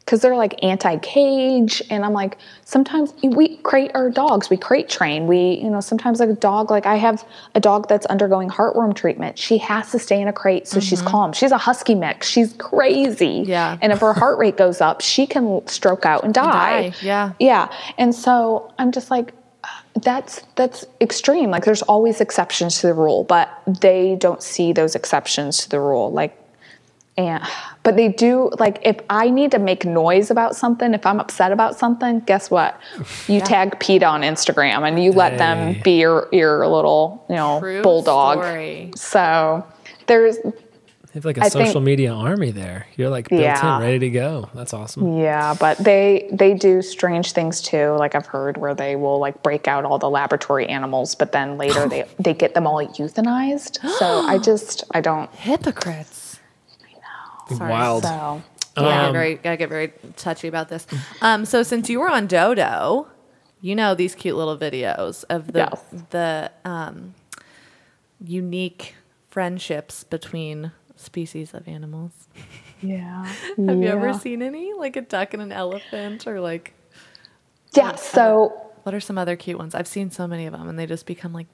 because they're like anti-cage and i'm like sometimes we crate our dogs. We crate train. We you know sometimes like a dog like i have a dog that's undergoing heartworm treatment. She has to stay in a crate so she's mm-hmm. calm. She's a husky mix. She's crazy. Yeah. and if her heart rate goes up she can stroke out and die, die, yeah. yeah. And so i'm just like that's that's extreme like there's always exceptions to the rule but they don't see those exceptions to the rule like and but they do like if I need to make noise about something, if I'm upset about something, guess what? You tag pete on Instagram and you let them be your your little, you know, True bulldog. story. So there's have like a I think- social media army there. You're like built Yeah. in, ready to go. That's awesome. Yeah, but they they do strange things too. Like I've heard where they will like break out all the laboratory animals, but then later they they get them all euthanized. So I just I don't Hypocrites. I Sorry. Wild. so Yeah, I Um, get very, I get very touchy about this. Um, so since you were on Dodo, you know these cute little videos of the Yes. the um, unique friendships between species of animals. yeah. Have you ever seen any, like a duck and an elephant, or like Yeah, so what are some other cute ones? I've seen so many of them, and they just become like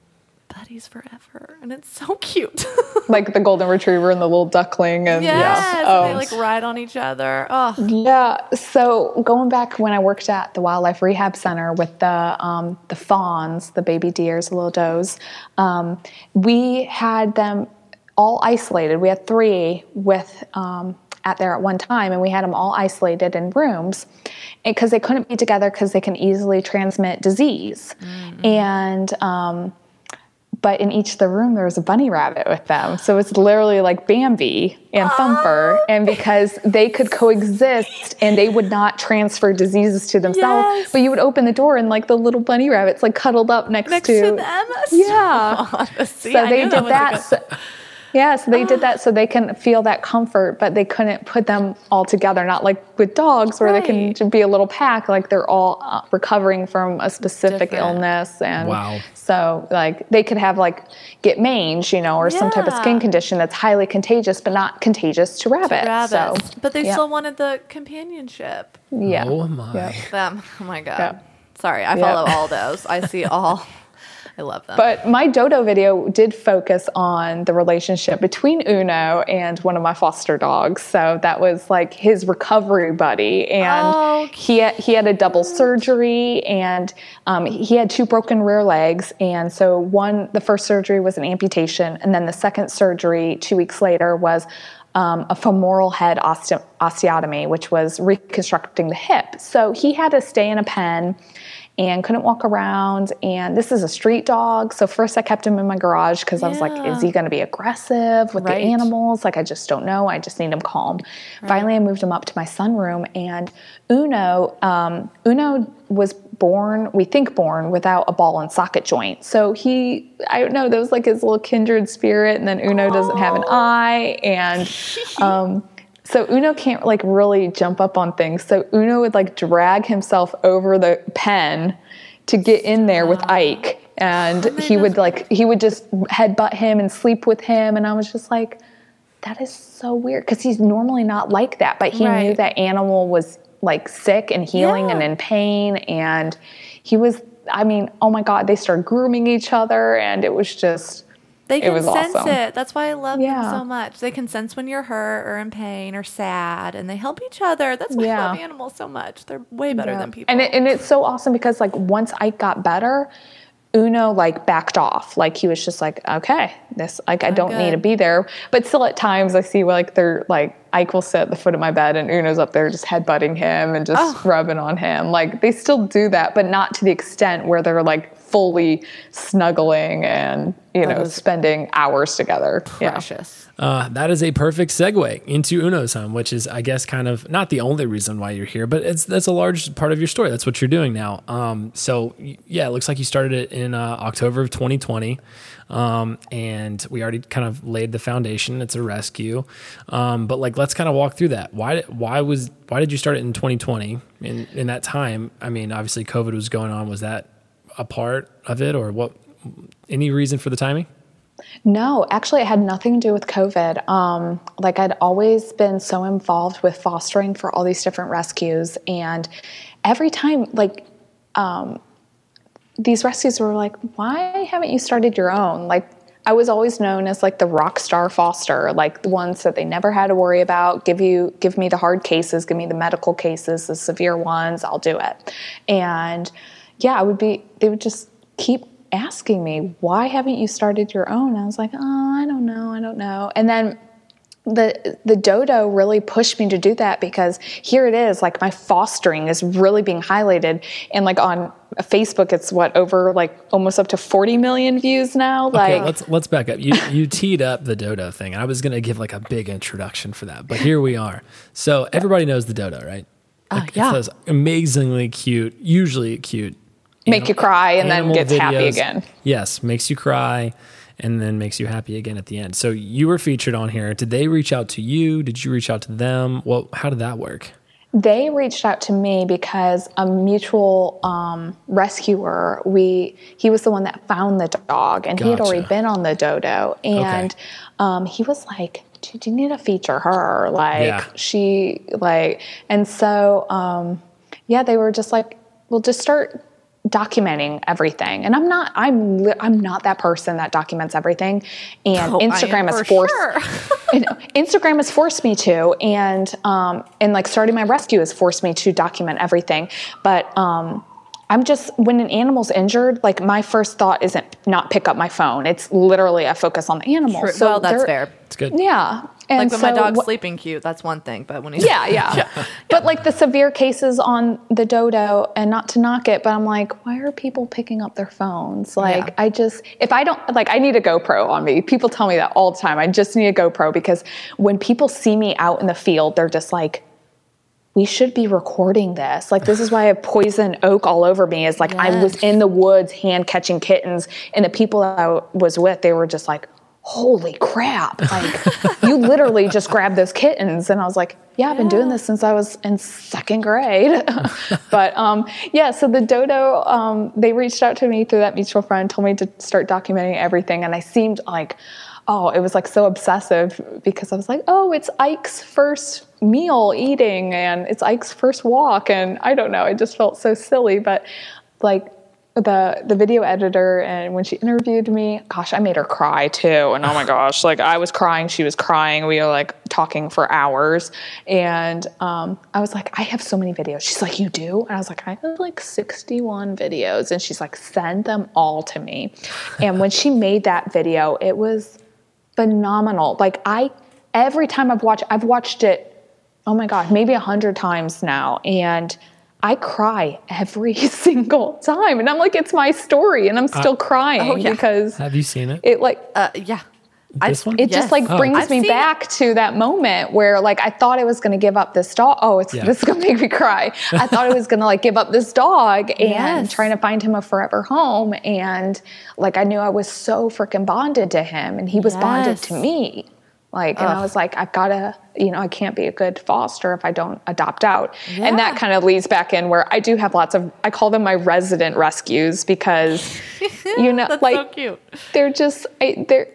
buddies forever, and it's so cute. like the golden retriever and the little duckling and yes, and Oh. they like ride on each other. Oh, Yeah. So going back when I worked at the Wildlife Rehab Center with the um, the fawns, the baby deers, the little does, um, we had them all isolated. We had three with um, at there at one time, and we had them all isolated in rooms because they couldn't be together because they can easily transmit disease. And um, but in each of the room there was a bunny rabbit with them so it's literally like bambi and thumper and because they could coexist and they would not transfer diseases to themselves Yes. but you would open the door and like the little bunny rabbits like cuddled up next, next to, to them. yeah so they did was that, like a- so, yeah so they did that so they can feel that comfort but they couldn't put them all together not like with dogs where they can be a little pack like they're all uh, recovering from a specific Different. illness and Wow. so like they could have like get mange you know or some type of skin condition that's highly contagious but not contagious to rabbits, rabbits, so but they yeah. still wanted the companionship. yeah Oh my. Yeah. Them. Oh my god. Yeah. Sorry, I Yeah. follow all those. I see all. I love them. But my Dodo video did focus on the relationship between Uno and one of my foster dogs. So that was like his recovery buddy, and Oh, he had, he had a double surgery, and um, he had two broken rear legs. And so one, the first surgery was an amputation, and then the second surgery two weeks later was. Um, a femoral head osteo- osteotomy, which was reconstructing the hip. So he had to stay in a pen and couldn't walk around. And this is a street dog. So first I kept him in my garage because I was like, is he going to be aggressive with Right. the animals? Like, I just don't know. I just need him calm. Finally, I moved him up to my sunroom and Uno, um, Uno was born, we think born without a ball and socket joint. So he, I don't know, that was like his little kindred spirit. And then Uno doesn't have an eye. And, um, so Uno can't like really jump up on things. So Uno would like drag himself over the pen to get in there with Ike. And he would like he would just headbutt him and sleep with him. And I was just like, that is so weird. Because he's normally not like that. But he knew that animal was like sick and healing and in pain. And he was I mean, oh my God, they started grooming each other and it was just they can was sense awesome. it. That's why I love Yeah. them so much. They can sense when you're hurt or in pain or sad, and they help each other. That's why I love animals so much. They're way better Yeah. than people. And it, and it's so awesome because like once Ike got better, Uno like backed off. Like he was just like, okay, this like I don't need to be there. But still, at times I see like they're like Ike will sit at the foot of my bed and Uno's up there just headbutting him and just Oh. rubbing on him. Like they still do that, but not to the extent where they're like fully snuggling and you know spending hours together. Yeah. Precious. Uh, that is a perfect segue into Uno's home, which is, I guess, kind of not the only reason why you're here, but it's that's a large part of your story. That's what you're doing now. Um, so yeah, it looks like you started it in uh, October of 2020, um, and we already kind of laid the foundation. It's a rescue, um, but like let's kind of walk through that. Why did- why was why did you start it in 2020? In in that time, I mean, obviously COVID was going on. Was that a part of it, or what? Any reason for the timing? No, actually, it had nothing to do with COVID. Um, like, I'd always been so involved with fostering for all these different rescues. And every time, like, um, these rescues were like, why haven't you started your own? Like, I was always known as like the rock star foster, like the ones that they never had to worry about. Give you, give me the hard cases, give me the medical cases, the severe ones, I'll do it. And yeah, I would be, they would just keep asking me, why haven't you started your own? I was like, oh, I don't know, I don't know. And then the the dodo really pushed me to do that because here it is like my fostering is really being highlighted and like on Facebook it's what over like almost up to 40 million views now like Okay, let's let's back up. You you teed up the dodo thing. And I was gonna give like a big introduction for that, but here we are. So everybody knows the dodo, right? Uh, like, it's yeah. those amazingly cute, usually cute. Make you cry and then gets happy again. Yes, makes you cry, and then makes you happy again at the end. So you were featured on here. Did they reach out to you? Did you reach out to them? Well, how did that work? They reached out to me because a mutual um, rescuer, we he was the one that found the dog, and he had already been on the dodo, and um, he was like, "Do you need to feature her." Like Yeah. she like, and so um, yeah, they were just like, "Well, just start." Documenting everything and i'm not i'm li- i'm not that person that documents everything and Oh, I am instagram for has forced sure. and Instagram has forced me to, and um, and like starting my rescue has forced me to document everything. But um, I'm just when an animal's injured, like my first thought isn't not pick up my phone. It's literally I focus on the animal. True. So well, that's fair. It's good. Yeah, and Like when my dog's wh- sleeping cute, that's one thing. But when he's Yeah, yeah. But like the severe cases on the dodo, and not to knock it, but I'm like, why are people picking up their phones? Like, Yeah. I just, if I don't, like, I need a GoPro on me. People tell me that all the time. I just need a GoPro because when people see me out in the field, they're just like, we should be recording this. Like, this is why I have poison oak all over me. Is like, I was in the woods hand catching kittens, and the people I was with, they were just like, holy crap. Like, you literally just grabbed those kittens. And I was like, yeah, I've been doing this since I was in second grade. but um, yeah, so the dodo, um, they reached out to me through that mutual friend, told me to start documenting everything. And I seemed like, oh, it was like so obsessive because I was like, oh, it's Ike's first meal eating and it's Ike's first walk. And I don't know, it just felt so silly. But like, the the video editor and when she interviewed me gosh i made her cry too. And oh my gosh like i was crying she was crying. We were like talking for hours. And um, i was like i have so many videos. She's like you do? And i was like i have like 61 videos. And she's like send them all to me. And when she made that video it was phenomenal. Like i every time i've watched i've watched it oh my god maybe a hundred times now. And i cry every single time and i'm like it's my story and i'm still crying Oh, yeah. because Have you seen it? it like uh, yeah. This one? it just like Oh. brings I've me seen back to that moment where like I thought I was going to give up this dog. Oh, it's Yeah. this is going to make me cry. I thought I was going to like give up this dog and Yes. trying to find him a forever home and like I knew I was so freaking bonded to him and he was bonded to me. Like and I was like I've got to, you know, I can't be a good foster if I don't adopt out. And that kind of leads back in where I do have lots of I call them my resident rescues because you know like so they're just I- they're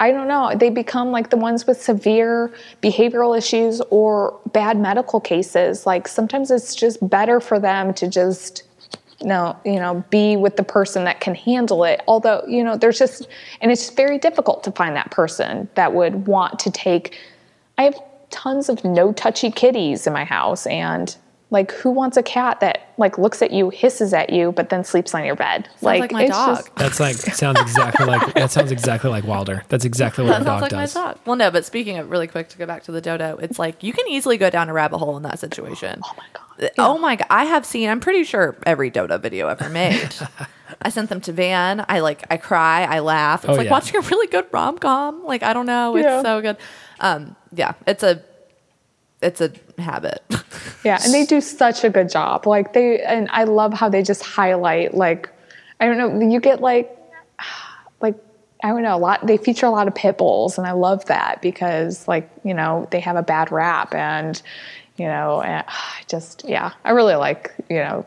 I don't know. They become like the ones with severe behavioral issues or bad medical cases. Like sometimes it's just better for them to just no, you know, be with the person that can handle it. Although, you know, there's just and it's very difficult to find that person that would want to take I have tons of no touchy kitties in my house and like who wants a cat that like looks at you, hisses at you, but then sleeps on your bed? Sounds like my it's dog. just- That's like sounds exactly like that sounds exactly like Wilder. That's exactly what That a dog like does. my dog. Well, no, but speaking of really quick to go back to the dodo, it's like you can easily go down a rabbit hole in that situation. Oh my God. Oh my god! I have seen. I'm pretty sure every dodo video ever made. I sent them to Van. I like. I cry. I laugh. It's Oh, like yeah. watching a really good rom com. Like I don't know. It's Yeah. so good. Um. Yeah. It's a. It's a habit. Yeah, and they do such a good job. Like they and I love how they just highlight like I don't know, you get like like I don't know, a lot they feature a lot of pit bulls and I love that because like, you know, they have a bad rap and you know, and I just yeah, I really like, you know,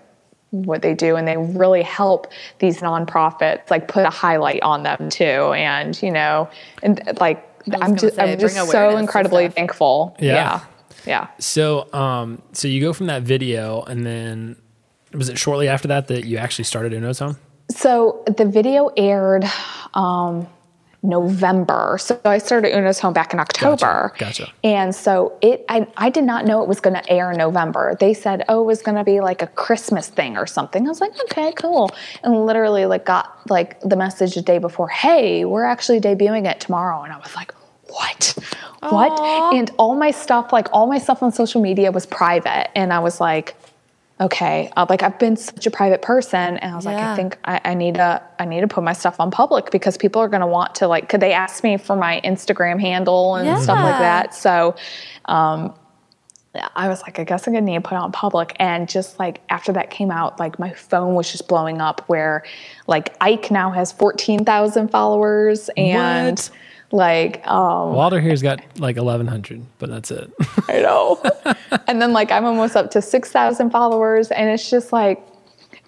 what they do and they really help these nonprofits like put a highlight on them too and you know and like I'm just say, I'm just so incredibly thankful. Yeah. yeah. Yeah. So, um, so you go from that video, and then was it shortly after that that you actually started Uno's Home? So the video aired um, November. So I started Uno's Home back in October. Gotcha. And so it, I, I did not know it was going to air in November. They said, oh, it was going to be like a Christmas thing or something. I was like, okay, cool. And literally like got like the message the day before, hey, we're actually debuting it tomorrow. And I was like, what? what? And all my stuff, like all my stuff on social media was private. And I was like, okay, uh, like I've been such a private person. And I was like, I think I, I need to, I need to put my stuff on public because people are going to want to like, could they ask me for my Instagram handle and stuff like that? So, um, I was like, I guess I'm gonna need to put it on public. And just like after that came out, like my phone was just blowing up where like Ike now has 14,000 followers and What? Like, um, Walter here's got like 1,100, but that's it. I know. and then like I'm almost up to 6,000 followers. And it's just like,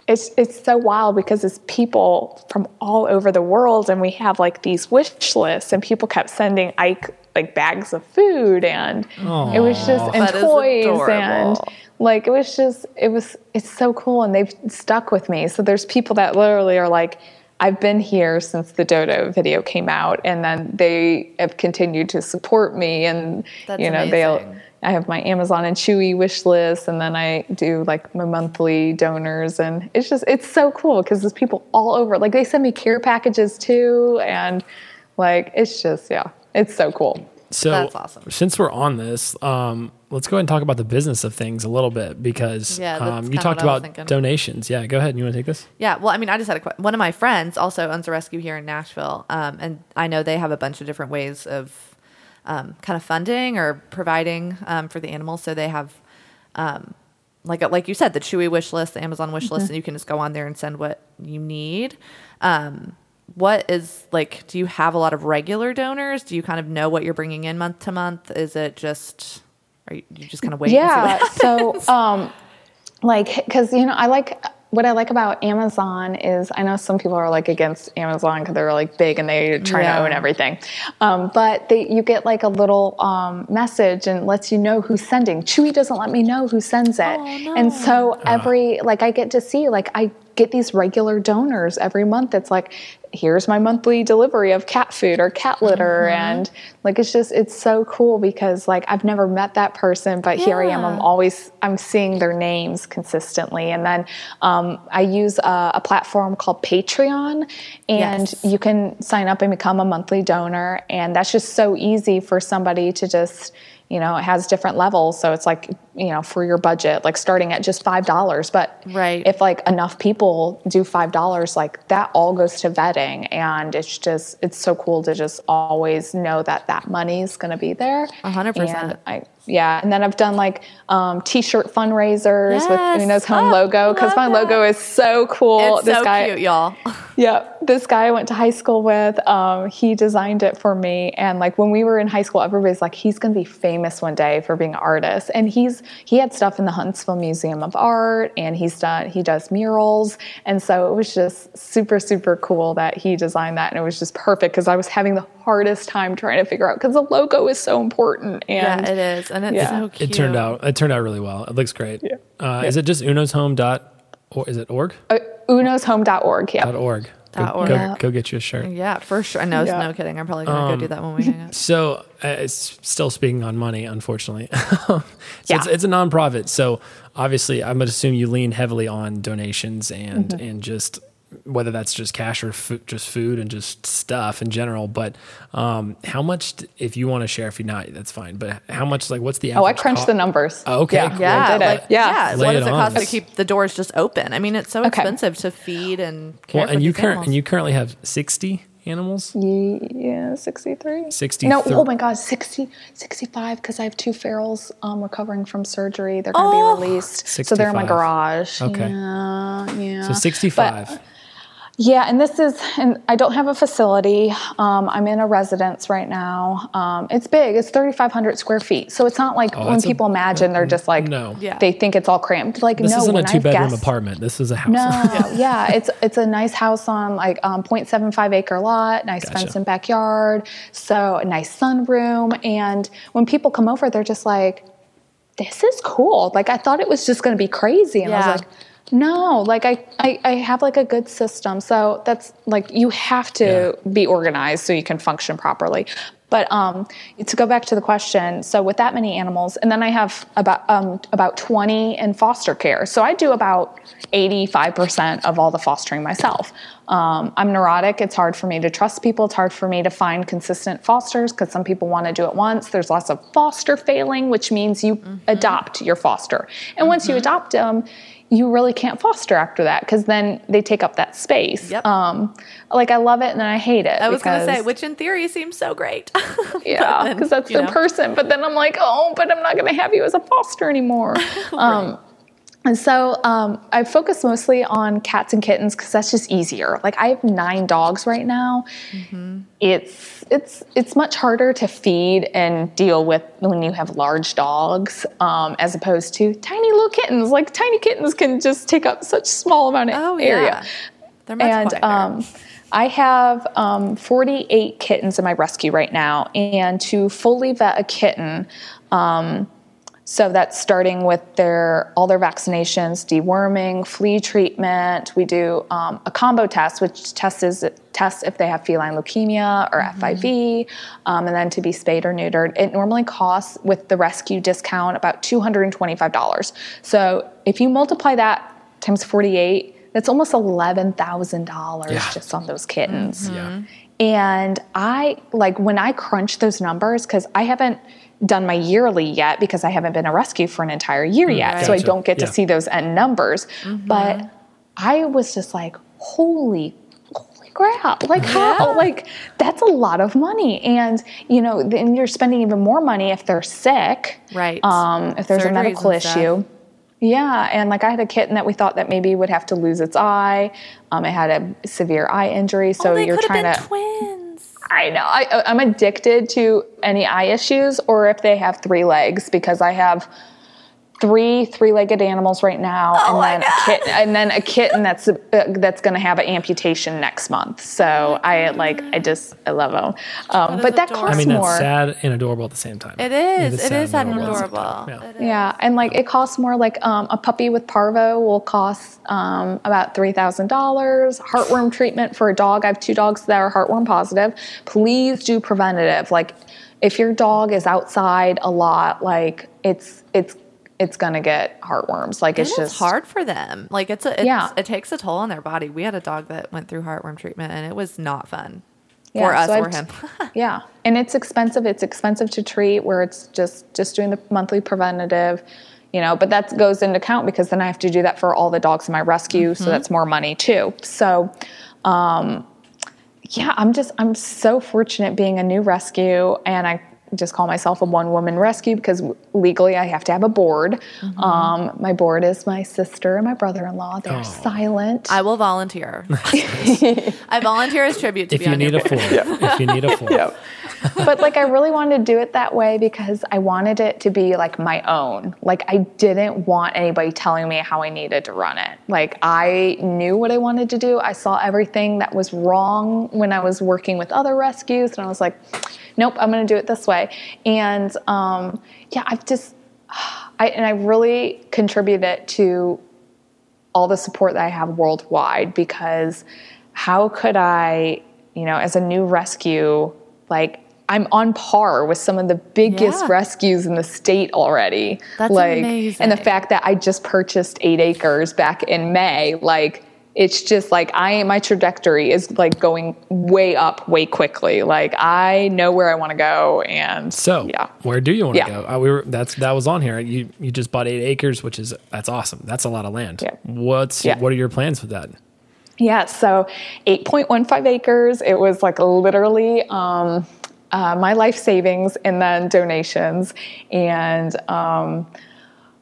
it's, it's so wild because it's people from all over the world and we have like these wish lists and people kept sending Ike like bags of food and it was just and toys and like it was just it was it's so cool and they've stuck with me so there's people that literally are like i've been here since the dodo video came out and then they have continued to support me and That's you know amazing. they'll i have my amazon and chewy wish list and then i do like my monthly donors and it's just it's so cool because there's people all over like they send me care packages too and like it's just yeah it's so cool So That's awesome. Since we're on this, um, let's go ahead and talk about the business of things a little bit because Yeah, um, you talked what I was about donations. Yeah, go ahead. You want to take this? Yeah, well, I mean, I just had a question. One of my friends also owns a rescue here in Nashville, um, and I know they have a bunch of different ways of um, kind of funding or providing um, for the animals. So they have, um, like like you said, the Chewy wish list, the Amazon wish list, and you can just go on there and send what you need. Um, what is like? Do you have a lot of regular donors? Do you kind of know what you're bringing in month to month? Is it just are you, you just kind of wait? and see yeah what so um like because you know i like what i like about amazon is i know some people are like against amazon because they're like big and they try Yeah. to own everything um, but they you get like a little um, message and lets you know who's sending chewy doesn't let me know who sends it and so every like i get to see like i get these regular donors every month it's like here's my monthly delivery of cat food or cat litter. And like it's just it's so cool because like i've never met that person but here i am. I'm always i'm seeing their names consistently. And then um, i use a, a platform called patreon and Yes. you can sign up and become a monthly donor. And that's just so easy for somebody to just you know it has different levels so it's like you know for your budget like starting at just five dollars but Right. if like enough people do five dollars like that all goes to vetting and it's just it's so cool to just always know that that money is going to be there A hundred percent. And i yeah and then i've done like um, t-shirt fundraisers Yes. with Uno's home Oh, logo because my love logo is so cool It's so cute, y'all. yeah, this guy I went to high school with, um, he designed it for me. And like when we were in high school, everybody's like, he's gonna be famous one day for being an artist. And he's he had stuff in the Huntsville Museum of Art, and he's done he does murals. And so it was just super super cool that he designed that, and it was just perfect because I was having the hardest time trying to figure out because the logo is so important. Yeah, And it is, and it's Yeah. so cute. It turned out. It turned out really well. It looks great. Yeah. Uh, Is it just Uno's home dot or is it org? uh, unoshome.org. Yeah. Dot org. Dot Go, org. go, Yeah. go get you a shirt. Yeah, for sure. No, Yeah. no kidding. I'm probably gonna Um, go do that when we hang out. So uh, it's still speaking on money, unfortunately. so it's, Yeah. it's a nonprofit. So obviously, I'm going to assume you lean heavily on donations and Mm-hmm. and just whether that's just cash or fu- just food and just stuff in general. But um, how much, d- if you want to share, if you're not, that's fine. But how much, like, what's the Oh, I crunched co- the numbers. Oh, okay, Yeah, cool. Yeah, I did it. like, Yeah. yeah. What it does it on cost to keep the doors just open? I mean, it's so Okay. expensive to feed and care Well, for and you these current animals. and you currently have 60 animals. Yeah, 63. 63. No, oh my God, 60, 65, because I have two ferals um, recovering from surgery. They're going to Oh. be released. So they're in my garage. Okay. Yeah, yeah. So 65. Yeah, and this is, and I don't have a facility. Um, I'm in a residence right now. Um, it's big. It's 3,500 square feet. So it's not like when Oh, that's a- people imagine they're just like, no. Yeah. they think it's all cramped. Like, no. this no, isn't a when I two have bedroom guests- apartment. This is a house. no, yeah, it's it's a nice house on like um, 0.75 acre lot, nice Gotcha. fenced in backyard, so a nice sunroom. And when people come over, they're just like, "This is cool." Like I thought it was just going to be crazy, and I was like. No, like I, I, I have like a good system. So that's like you have to be organized so you can function properly. But um, to go back to the question, so with that many animals, and then I have about um, about 20 in foster care. So I do about 85% of all the fostering myself. Um, I'm neurotic. It's hard for me to trust people. It's hard for me to find consistent fosters because some people want to do it once. There's lots of foster failing, which means you adopt your foster. And once you adopt them, you really can't foster after that because then they take up that space. Yep. Um, like I love it and then I hate it. I was going to say, which in theory seems so great. yeah, because that's the know. person. But then I'm like, oh, but I'm not going to have you as a foster anymore. um, and so um, I focus mostly on cats and kittens because that's just easier. Like I have nine dogs right now. Mm-hmm. It's it's it's much harder to feed and deal with when you have large dogs um, as opposed to tiny little kittens. Like tiny kittens can just take up such small amount of Oh, area yeah. They're much and quieter. um, I have um, 48 kittens in my rescue right now. And to fully vet a kitten, um, so that's starting with their all their vaccinations, deworming, flea treatment. We do um, a combo test, which tests tests if they have feline leukemia or FIV, um, and then to be spayed or neutered. It normally costs with the rescue discount about two hundred and twenty five dollars. So if you multiply that times forty eight, that's almost eleven thousand dollars just on those kittens. Yeah. And I like when I crunch those numbers because I haven't done my yearly yet because I haven't been a rescue for an entire year yet. So I don't get to Yeah. see those end numbers. But I was just like, holy holy crap like how like that's a lot of money and you know then you're spending even more money if they're sick Right. um if there's a medical and stuff. issue yeah, and like I had a kitten that we thought that maybe would have to lose its eye. Um, it had a severe eye injury, so oh, they you're trying have to. twins. I know. I, I'm addicted to any eye issues or if they have three legs because I have three three-legged animals right now, Oh and then a kitten, and then a kitten that's uh, that's going to have an amputation next month. So I like I just I love them, um, is but that adorable. costs I mean, that's more. sad and adorable at the same time. it is it is sad sad and at the same adorable. Yeah. It is. Yeah, and like it costs more. Like um, a puppy with parvo will cost um, about three thousand dollars. Heartworm treatment for a dog. I have two dogs that are heartworm positive. Please do preventative. Like if your dog is outside a lot, like it's it's it's gonna get heartworms. Like It's just hard for them. Like it's a it's, Yeah. it takes a toll on their body. We had a dog that went through heartworm treatment and it was not fun Yeah, for us so or him. yeah, and it's expensive. It's expensive to treat. Where it's just just doing the monthly preventative, you know. But that goes into account because then I have to do that for all the dogs in my rescue, so that's more money too. So, um, yeah, I'm just I'm so fortunate being a new rescue, and I just call myself a one woman rescue because legally I have to have a board. Um, my board is my sister and my brother in law. They're Oh. silent. I will volunteer. I volunteer as tribute to be If be you on need your a board. fourth, if you need a fourth, but like I really wanted to do it that way because I wanted it to be like my own. Like I didn't want anybody telling me how I needed to run it. Like I knew what I wanted to do. I saw everything that was wrong when I was working with other rescues and I was like, nope, I'm going to do it this way. And um, yeah, I've just I and I really contributed to all the support that I have worldwide because how could I, you know, as a new rescue, like I'm on par with some of the biggest Yeah. rescues in the state already. That's like amazing. and the fact that I just purchased 8 acres back in May, like it's just like I my trajectory is like going way up way quickly. Like I know where I want to go and So, yeah. where do you want to Yeah. go? Uh, we were that's that was on here. You you just bought eight acres, which is that's awesome. That's a lot of land. Yeah. What's Yeah. what are your plans with that? Yeah, so 8.15 acres. It was like literally um, uh, my life savings and then donations. And um,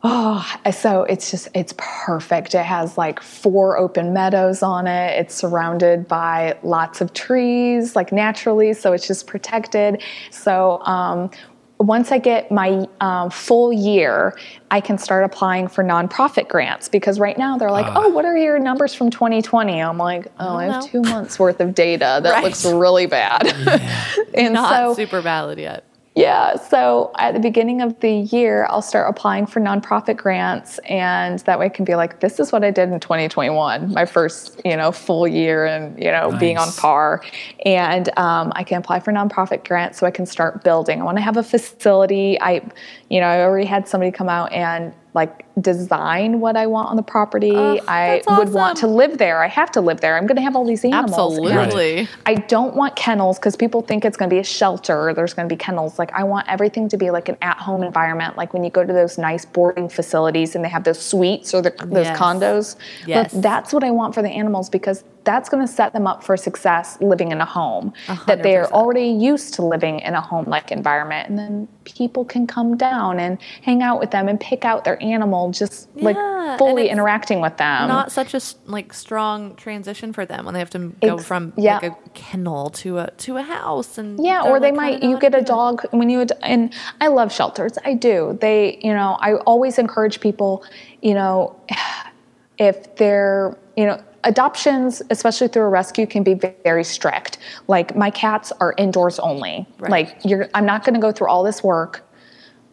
oh, so it's just, it's perfect. It has like four open meadows on it. It's surrounded by lots of trees, like naturally. So it's just protected. So, um, once I get my um, full year, I can start applying for nonprofit grants because right now they're like, oh, what are your numbers from 2020? I'm like, oh, I, don't have two months worth of data. That Right. looks really bad. and Not so, super valid yet. Yeah, so at the beginning of the year, I'll start applying for nonprofit grants, and that way I can be like, "This is what I did in 2021, my first, you know, full year, and you know, being on par." And um, I can apply for nonprofit grants, so I can start building. I want to have a facility. I, you know, I already had somebody come out and like design what I want on the property. Oh, I that's would want to live there. I have to live there. I'm going to have all these animals. and Absolutely. I don't want kennels because people think it's going to be a shelter. There's going to be kennels. Like I want everything to be like an at-home environment. Like when you go to those nice boarding facilities and they have those suites or the, those Yes. condos. Look, Yes. that's what I want for the animals because that's going to set them up for success living in a home. That they're already used to living in a home-like environment, and then people can come down and hang out with them and pick out their animal, just Yeah, like fully interacting with them. Not such a like strong transition for them when they have to go Ex- from yeah. like a kennel to a to a house and Yeah, or they might you get a to do it. dog when you and I love shelters. I do. They, you know, I always encourage people, you know, if they're, you know, adoptions, especially through a rescue, can be very strict. Like my cats are indoors only. Right. Like you're, I'm not going to go through all this work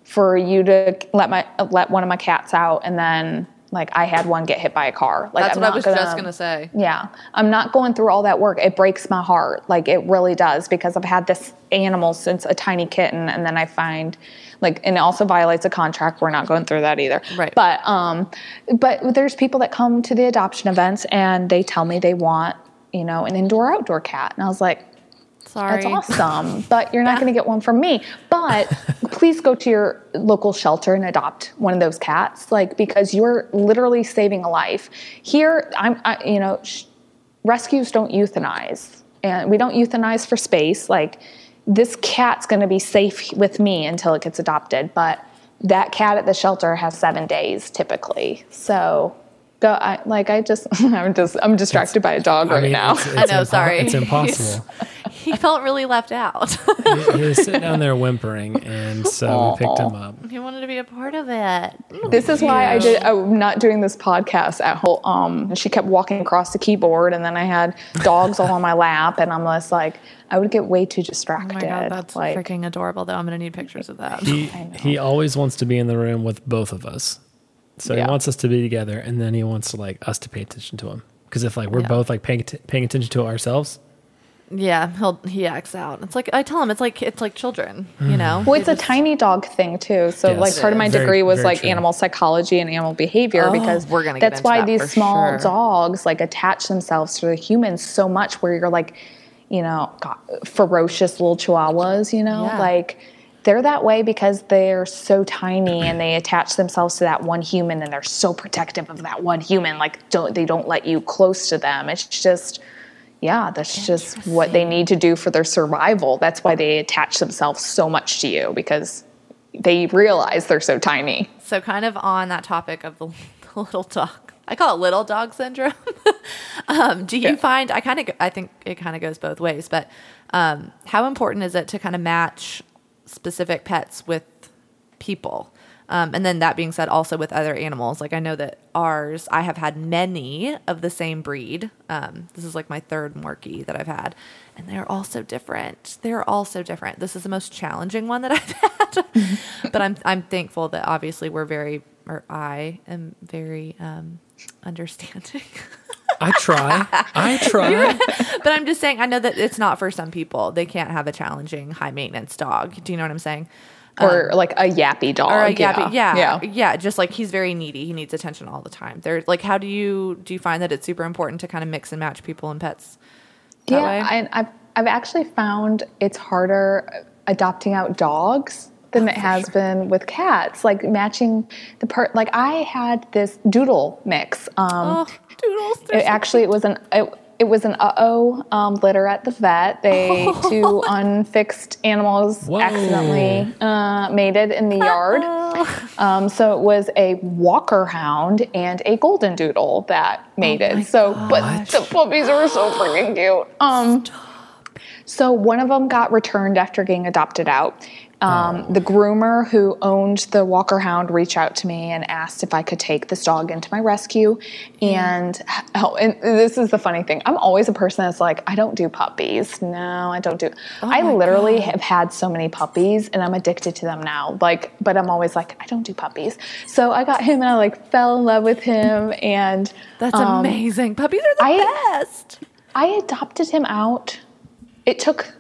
for you to let my let one of my cats out and then like I had one get hit by a car. Like That's I'm what I was just gonna say. yeah, I'm not going through all that work. It breaks my heart. Like it really does because I've had this animal since a tiny kitten and then I find like and it also violates a contract. We're not going through that either. Right. But um but there's people that come to the adoption events and they tell me they want, you know, an indoor outdoor cat. And I was like, Sorry. that's awesome, but you're not going to get one from me. But please go to your local shelter and adopt one of those cats, like because you're literally saving a life. Here, I'm, I, you know, sh- rescues don't euthanize, and we don't euthanize for space. Like this cat's going to be safe with me until it gets adopted, but that cat at the shelter has seven days typically. So. Go, I, like I just, I'm just, I'm distracted by a dog right now. it's, I know, impo- sorry. It's impossible. he felt really left out. he, he was sitting down there whimpering, and so we picked him up. he wanted to be a part of it. This is why I did. I'm not doing this podcast at home. Um, she kept walking across the keyboard, and then I had dogs all on my lap, and I'm just like, I would get way too distracted. Oh distracted. my god, that's like, freaking adorable though. I'm gonna need pictures of that. He he always wants to be in the room with both of us. So Yeah. he wants us to be together, and then he wants like us to pay attention to him. Because if like we're Yeah. both like paying att- paying attention to ourselves, yeah, he'll he acts out. It's like I tell him it's like it's like children, you know. Mm. well, it's They a just- tiny dog thing too. So, Yes. like, part of my Very- degree was like true. animal psychology and animal behavior Oh, because we're gonna that's why that these small sure. dogs like attach themselves to the humans so much. Where you're like, you know, God, ferocious little chihuahuas. You know, Yeah. like they're that way because they're so tiny and they attach themselves to that one human and they're so protective of that one human. Like, don't they don't let you close to them. It's just. Yeah, that's just what they need to do for their survival. That's why they attach themselves so much to you because they realize they're so tiny. So kind of on that topic of the, little dog. I call it little dog syndrome. um, do you Yeah. find I kind of I think it kind of goes both ways, but um, how important is it to kind of match specific pets with people? Um, and then that being said, also with other animals, like I know that ours, I have had many of the same breed. Um, this is like my third Morkie that I've had, and they're all so different. They're all so different. This is the most challenging one that I've had, but I'm I'm thankful that obviously we're very, or I am very um, understanding. I try. I try. but I'm just saying, I know that it's not for some people. They can't have a challenging, high maintenance dog. Do you know what I'm saying? Um, or like a yappy dog. or a yappy, yeah, yeah, yeah. Just like he's very needy. He needs attention all the time. There's like, how do you do you find that it's super important to kind of mix and match people and pets? Yeah, way? I, I've I've actually found it's harder adopting out dogs than Oh, it has been with cats. Like matching the part. Like I had this doodle mix. Um, oh, doodles. it, actually, it was an it, it was an uh oh um, litter at the vet. They two unfixed animals Whoa. accidentally uh, mated in the yard. Um, so it was a Walker Hound and a Golden Doodle that mated. Oh so, but the puppies were so freaking cute. Um, so one of them got returned after getting adopted out, Um, The groomer who owned the Walker Hound reached out to me and asked if I could take this dog into my rescue. And, oh, and this is the funny thing. I'm always a person that's like, I don't do puppies. No, I don't do. I literally God. have had so many puppies, and I'm addicted to them now. Like, but I'm always like, I don't do puppies. So I got him, and I like fell in love with him, and That's um, amazing. Puppies are the I- best. I adopted him out. It took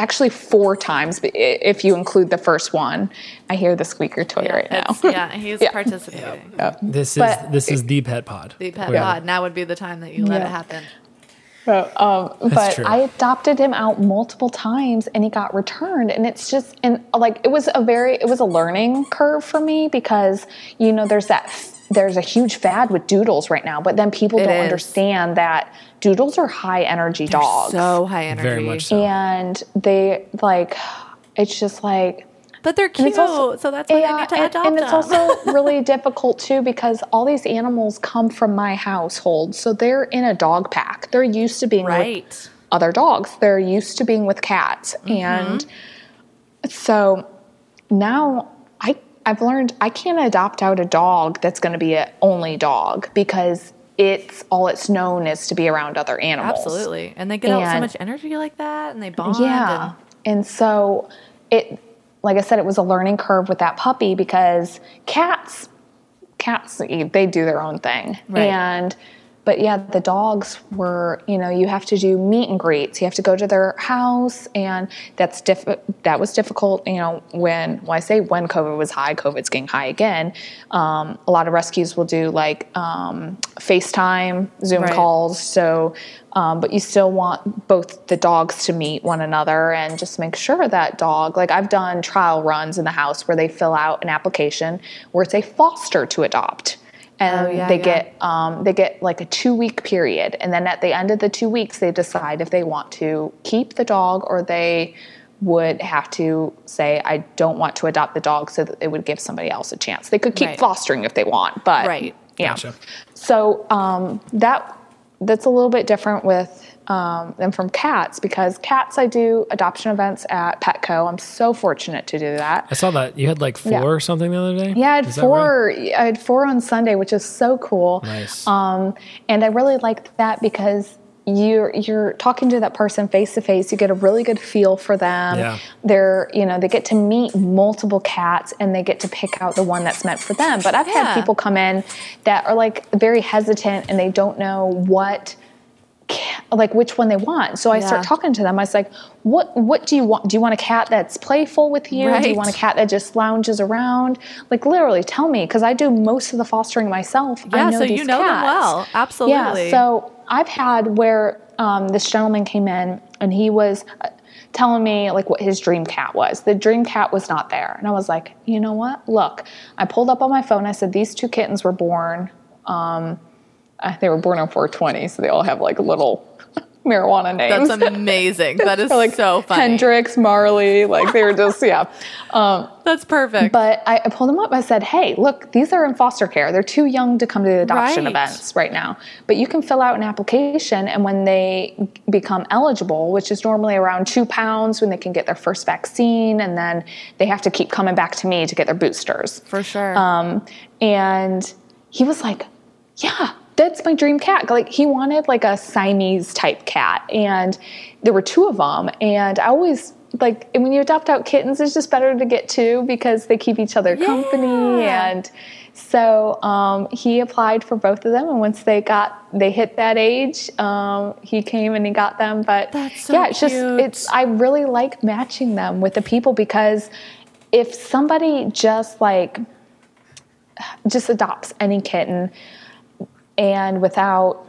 actually four times if you include the first one. I hear the squeaker toy right now. Yeah, he's Yeah. participating. This is But- this is the pet pod. The pet Yeah. pod. Now would be the time that you let Yeah. it happen. So, um, but true. I adopted him out multiple times and he got returned. And it's just, and like, it was a very, it was a learning curve for me because, you know, there's that, there's a huge fad with doodles right now, but then people It don't is. understand that doodles are high energy dogs. So high energy. Very much so. and they like, it's just like, But they're cute, also- so that's why Yeah, I need to and, adopt and it's them. also really difficult too because all these animals come from my household, so they're in a dog pack. They're used to being with other dogs. They're used to being with cats, mm-hmm. and so now I I've learned I can't adopt out a dog that's going to be an only dog because it's all it's known is to be around other animals. Absolutely. And they get out so much energy like that and they bond. Yeah. And so it like I said it was a learning curve with that puppy because cats cats they do their own thing. Right. And but yeah, the dogs were, you know, you have to do meet and greets. You have to go to their house and that's diff- that was difficult, you know, when well I say when COVID was high, COVID's getting high again. Um, a lot of rescues will do like um, FaceTime, Zoom Right. calls. So um, but you still want both the dogs to meet one another and just make sure that dog like i've done trial runs in the house where they fill out an application where it's a foster to adopt and Oh, yeah, they yeah. get um, they get like a two week period and then at the end of the two weeks they decide if they want to keep the dog or they would have to say i don't want to adopt the dog so that they would give somebody else a chance they could keep Right. fostering if they want but Right. yeah Gotcha. so um, that that's a little bit different with um, than from cats because cats I do adoption events at Petco. I'm so fortunate to do that. I saw that you had like four Yeah. or something the other day. Yeah, I had Is that right? four. I had four on Sunday, which is so cool. Nice. Um, and I really liked that because you're you're talking to that person face to face. You get a really good feel for them. Yeah. They're you know they get to meet multiple cats and they get to pick out the one that's meant for them. But I've Yeah. had people come in that are like very hesitant and they don't know what ca- like which one they want. So I Yeah. start talking to them. I was like, "What what do you want? Do you want a cat that's playful with you? Do you want a cat that just lounges around? Like literally, tell me because I do most of the fostering myself. I Yeah, know so you know them well. Absolutely. Yeah. So I've had where um, this gentleman came in and he was. uh, Telling me like what his dream cat was. The dream cat was not there. And I was like, you know what? Look, I pulled up on my phone. I said, these two kittens were born uh, they were born on 420, so they all have like little marijuana names. That's amazing. That is like so funny. Hendrix, Marley, like they were just yeah. Um, That's perfect. but I, I pulled them up. I said, "Hey, look, these are in foster care. They're too young to come to the adoption Right. events right now. But you can fill out an application, and when they become eligible, which is normally around two pounds, when they can get their first vaccine, and then they have to keep coming back to me to get their boosters. For sure. Um, and he was like, "Yeah, that's my dream cat." Like he wanted like a Siamese type cat, and there were two of them. And I always like and when you adopt out kittens, it's just better to get two because they keep each other company. Yeah. And so um, he applied for both of them, and once they got they hit that age, um, he came and he got them. But That's so yeah, it's just it's I really like matching them with the people because if somebody just like just adopts any kitten and without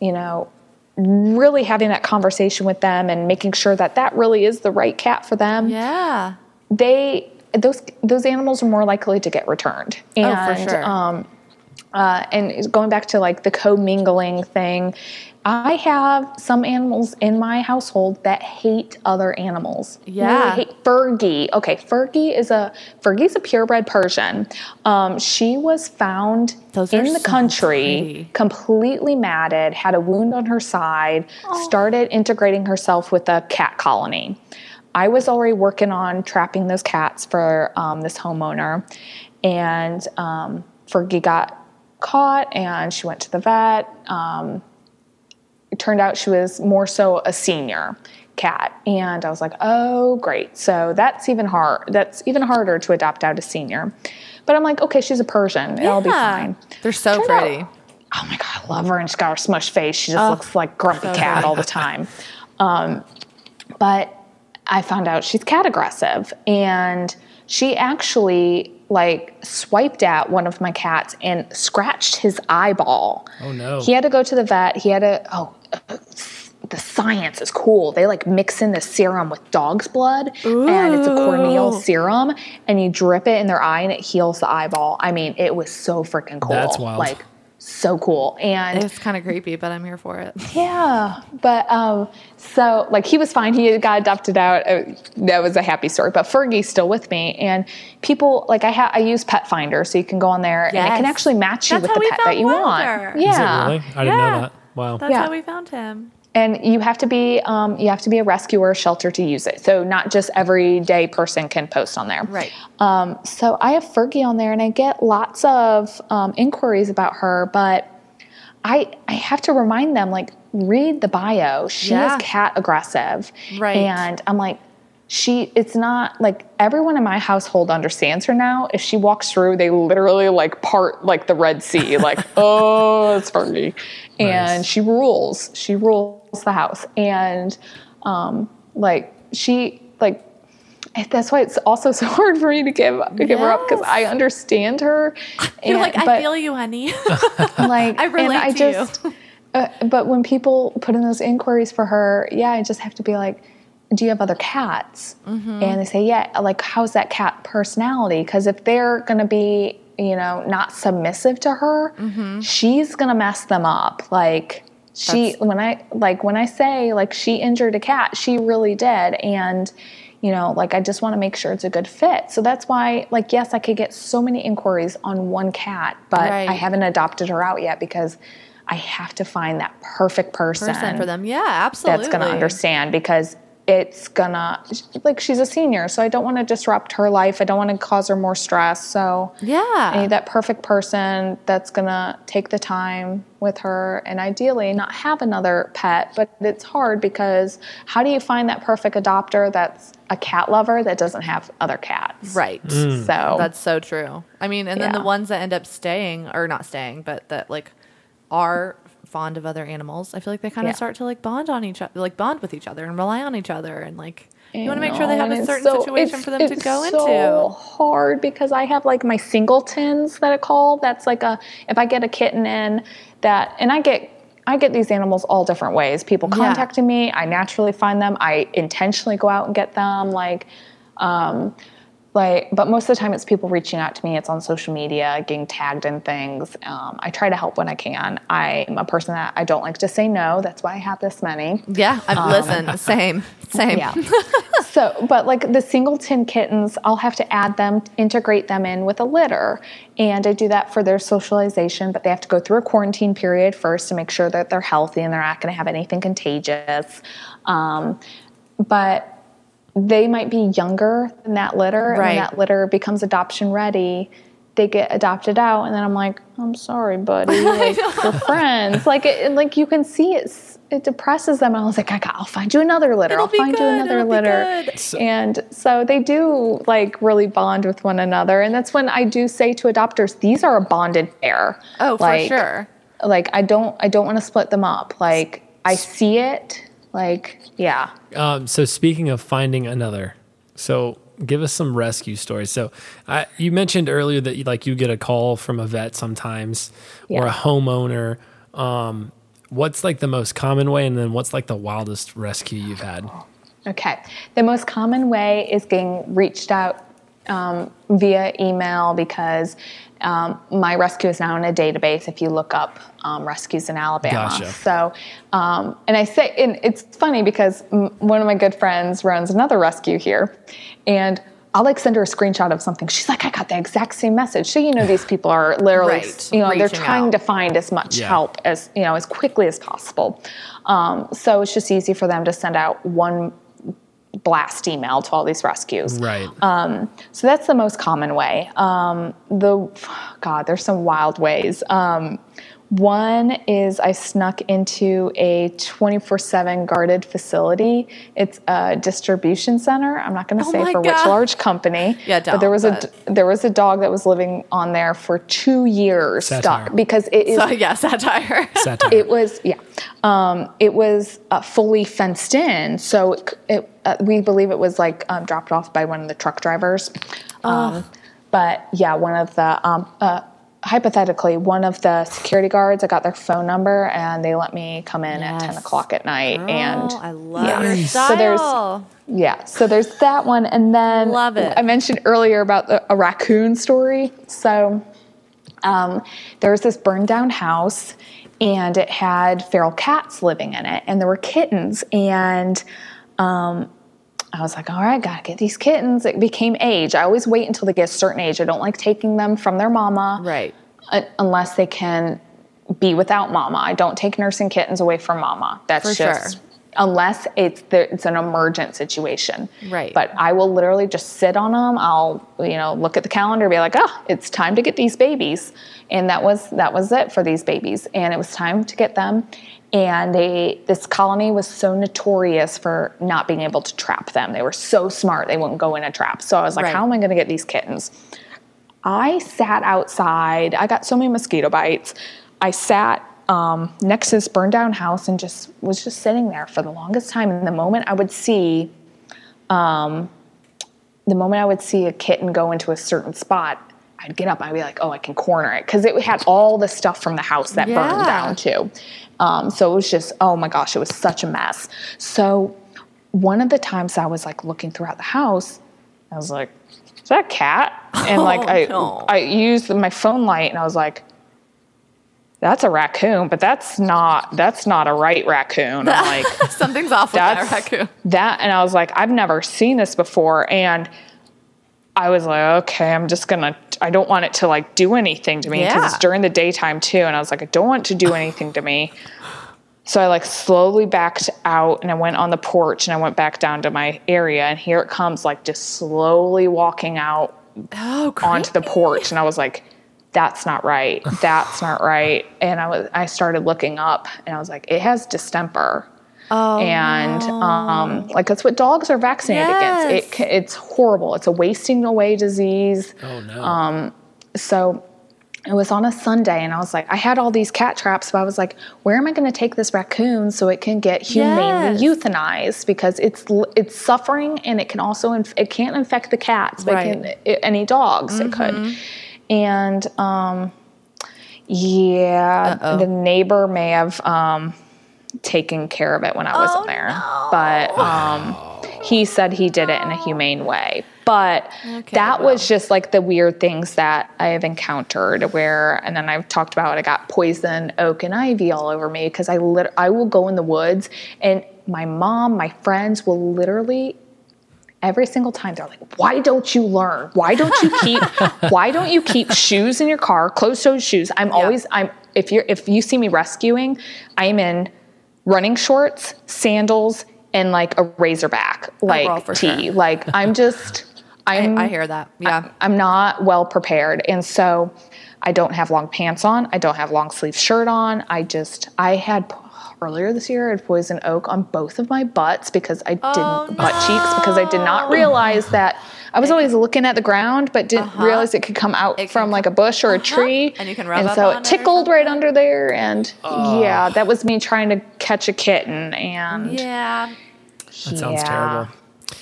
you know really having that conversation with them and making sure that that really is the right cat for them yeah. they those those animals are more likely to get returned and Oh, for sure. um uh, and going back to like the co-mingling thing i have some animals in my household that hate other animals Yeah. Really hate fergie okay fergie is a fergie's a purebred persian um, she was found Those in the so country pretty. completely matted had a wound on her side started integrating herself with a cat colony I was already working on trapping those cats for um, this homeowner, and um, Fergie got caught, and she went to the vet. It turned out she was more so a senior cat. And i was like oh great. So that's even hard that's even harder to adopt out a senior. But i'm like okay she's a persian. It'll be fine. They're so Turned out- pretty. oh my god i love her and she's got her smushed face. She just Oh, looks like grumpy so cat good. all the time. Um, but i found out she's cat aggressive. And she actually like swiped at one of my cats and scratched his eyeball Oh, no. he had to go to the vet he had to oh uh, the science is cool. They like mix in the serum with dog's blood and it's a corneal serum and you drip it in their eye and it heals the eyeball. I mean, it was so freaking cool. That's wild. Like so cool. And It's kind of creepy, but I'm here for it. yeah, but um, so like he was fine. He got adopted out. Uh, that was a happy story. But Fergie's still with me, and people like I ha- I use Pet Finder, so you can go on there and it can actually match you That's with the pet that you Wilder. want. Is Yeah, it really? I didn't Yeah. know that. Wow. That's Yeah. how we found him. And you have to be um, you have to be a rescuer shelter to use it. So not just everyday person can post on there. Right. Um, so I have Fergie on there, and I get lots of um, inquiries about her, but I I have to remind them like read the bio. She Yeah. is cat aggressive, Right. And I'm like. She, it's not like everyone in my household understands her now. If she walks through, they literally like part like the Red Sea, like, oh, it's Fergie. And Nice. she rules. She rules the house. And um, like she like that's why it's also so hard for me to give up to give her up because I understand her. You're and- like, I feel you, honey. like I relate I to just, you. Uh, but when people put in those inquiries for her, yeah, I just have to be like, do you have other cats? Mm-hmm. And they say, yeah. Like, how's that cat personality? Because if they're going to be, you know, not submissive to her, Mm-hmm. she's going to mess them up. Like. She That's- when I like when I say like she injured a cat, she really did, and you know like I just want to make sure it's a good fit. So that's why like yes, I could get so many inquiries on one cat, but Right. I haven't adopted her out yet because I have to find that perfect person, Person for them. Yeah, absolutely. that's going to understand because it's gonna like she's a senior, so I don't want to disrupt her life. I don't want to cause her more stress. So Yeah. I need that perfect person that's gonna take the time with her and ideally not have another pet. But it's hard because how do you find that perfect adopter that's a cat lover that doesn't have other cats? Right. Mm. So That's so true. I mean, and then the ones that end up staying or not staying, but that like are fond of other animals, I feel like they kind of Yeah. start to like bond on each other, like bond with each other and rely on each other, and like you want to make sure they have a certain so- situation for them to it's go so into. hard because I have like my singletons that I call. That's like a if I get a kitten in that, and I get I get these animals all different ways. People Yeah. contacting me, I naturally find them. I intentionally go out and get them. Like, um, like, but most of the time it's people reaching out to me. It's on social media, getting tagged in things. Um, I try to help when I can. I'm a person that I don't like to say no. That's why I have this many. Yeah, I listen, same, same. Um, Yeah. so, but like the singleton kittens, I'll have to add them, integrate them in with a litter. And I do that for their socialization, but they have to go through a quarantine period first to make sure that they're healthy and they're not going to have anything contagious. Um, but they might be younger than that litter. And Right. when that litter becomes adoption ready, they get adopted out. And then I'm like, I'm sorry, buddy. Like, we're friends. Like, it, like you can see it's, it depresses them. And I was like, I got, I'll find you another litter. It'll I'll be find you another it'll litter. good. and so they do like really bond with one another. And that's when I do say to adopters, these are a bonded pair. Oh, for sure. Like I don't, I don't want to split them up. Like I see it. Like, yeah. Um, so speaking of finding another, so give us some rescue stories. So I, you mentioned earlier that you, like you get a call from a vet sometimes or a homeowner. Um, what's like the most common way, and then what's like the wildest rescue you've had? Okay. The most common way is getting reached out um, via email because um, my rescue is now in a database if you look up um, rescues in Alabama. Gotcha. So, um, and I say, and it's funny because m- one of my good friends runs another rescue here, and I'll like send her a screenshot of something. She's like, I got the exact same message. So, you know, these people are literally, Right. you know, they're trying out. to find as much Yeah. help as, you know, as quickly as possible. Um, so it's just easy for them to send out one blast email to all these rescues. Right. Um, so that's the most common way. Um, the God, there's some wild ways. Um, one is I snuck into a 24 7 guarded facility. It's a distribution center. I'm not going to Oh say my for which large company. Yeah, but there was but- a there was a dog that was living on there for two years Satire. stuck because it is So yeah, satire. Satire. it was yeah um, it was uh, fully fenced in so it, it, uh, we believe it was like um, dropped off by one of the truck drivers um, but yeah one of the um, uh, hypothetically one of the security guards i got their phone number and they let me come in at 10 o'clock at night and Oh, I love yeah. your So style. there's- yeah so there's that one and then Love it. i mentioned earlier about the, a raccoon story so um, there was this burned down house and it had feral cats living in it and there were kittens and um, i was like all right gotta get these kittens it became age i always wait until they get a certain age i don't like taking them from their mama right. unless they can be without mama. I don't take nursing kittens away from mama. That's For just sure. Unless it's the, it's an emergent situation. Right. But I will literally just sit on them. I'll you know look at the calendar, be like, oh, it's time to get these babies, and that was that was it for these babies, and it was time to get them. And they this colony was so notorious for not being able to trap them. They were so smart they wouldn't go in a trap. So I was like, Right. how am I going to get these kittens? I sat outside. I got so many mosquito bites. I sat um, next to this burned down house and just was just sitting there for the longest time. And the moment I would see, um, the moment I would see a kitten go into a certain spot, I'd get up. I'd be like, "Oh, I can corner it," because it had all the stuff from the house that Yeah. burned down too. Um, so it was just, oh my gosh, it was such a mess. So one of the times I was like looking throughout the house, I was like, "Is that a cat?" And like Oh, I, no. I used my phone light, and I was like, "That's a raccoon, but that's not that's not a right raccoon." I'm like, Something's off with that raccoon. that and i was like i've never seen this before and i was like okay i'm just gonna i don't want it to like do anything to me because Yeah. it's during the daytime too and i was like i don't want it to do anything to me so i like slowly backed out and i went on the porch and i went back down to my area and here it comes like just slowly walking out Oh, onto the porch and I was like, that's not right. That's not right. And I was I started looking up and I was like, it has distemper. Oh, and um, like that's what dogs are vaccinated against. It, it's horrible. It's a wasting away disease. oh no. Um, So it was on a Sunday, and I was like, I had all these cat traps, but I was like, where am I going to take this raccoon so it can get humanely Yes. euthanized because it's it's suffering and it can also inf- it can't infect the cats, but Right. Mm-hmm. it can, it, any dogs it could. And um, yeah, Uh-oh. the neighbor may have um, taken care of it when I wasn't Oh, there, no. but um, he said he did it in a humane way. But Okay, that well. was just like the weird things that I have encountered where, and then I've talked about I got poison oak and ivy all over me because I lit- I will go in the woods and my mom, my friends will literally every single time they're like, "Why don't you learn? Why don't you keep? why don't you keep shoes in your car, closed-toed shoes?" I'm always I'm if you're if you see me rescuing, I'm in running shorts, sandals, and like a razorback like for tee. sure. Like I'm just I'm I, I hear that. Yeah. I'm not well prepared. And so I don't have long pants on. I don't have long sleeve shirt on. I just, I had earlier this year, I had poison oak on both of my butts because I didn't, Oh, butt cheeks, because I did not realize that I was always looking at the ground, but didn't realize it could come out Uh-huh. It can from like a bush or a Uh-huh. tree. And you can rub And so on it it tickled right under there. And yeah, that was me trying to catch a kitten. And Yeah. that sounds yeah. terrible.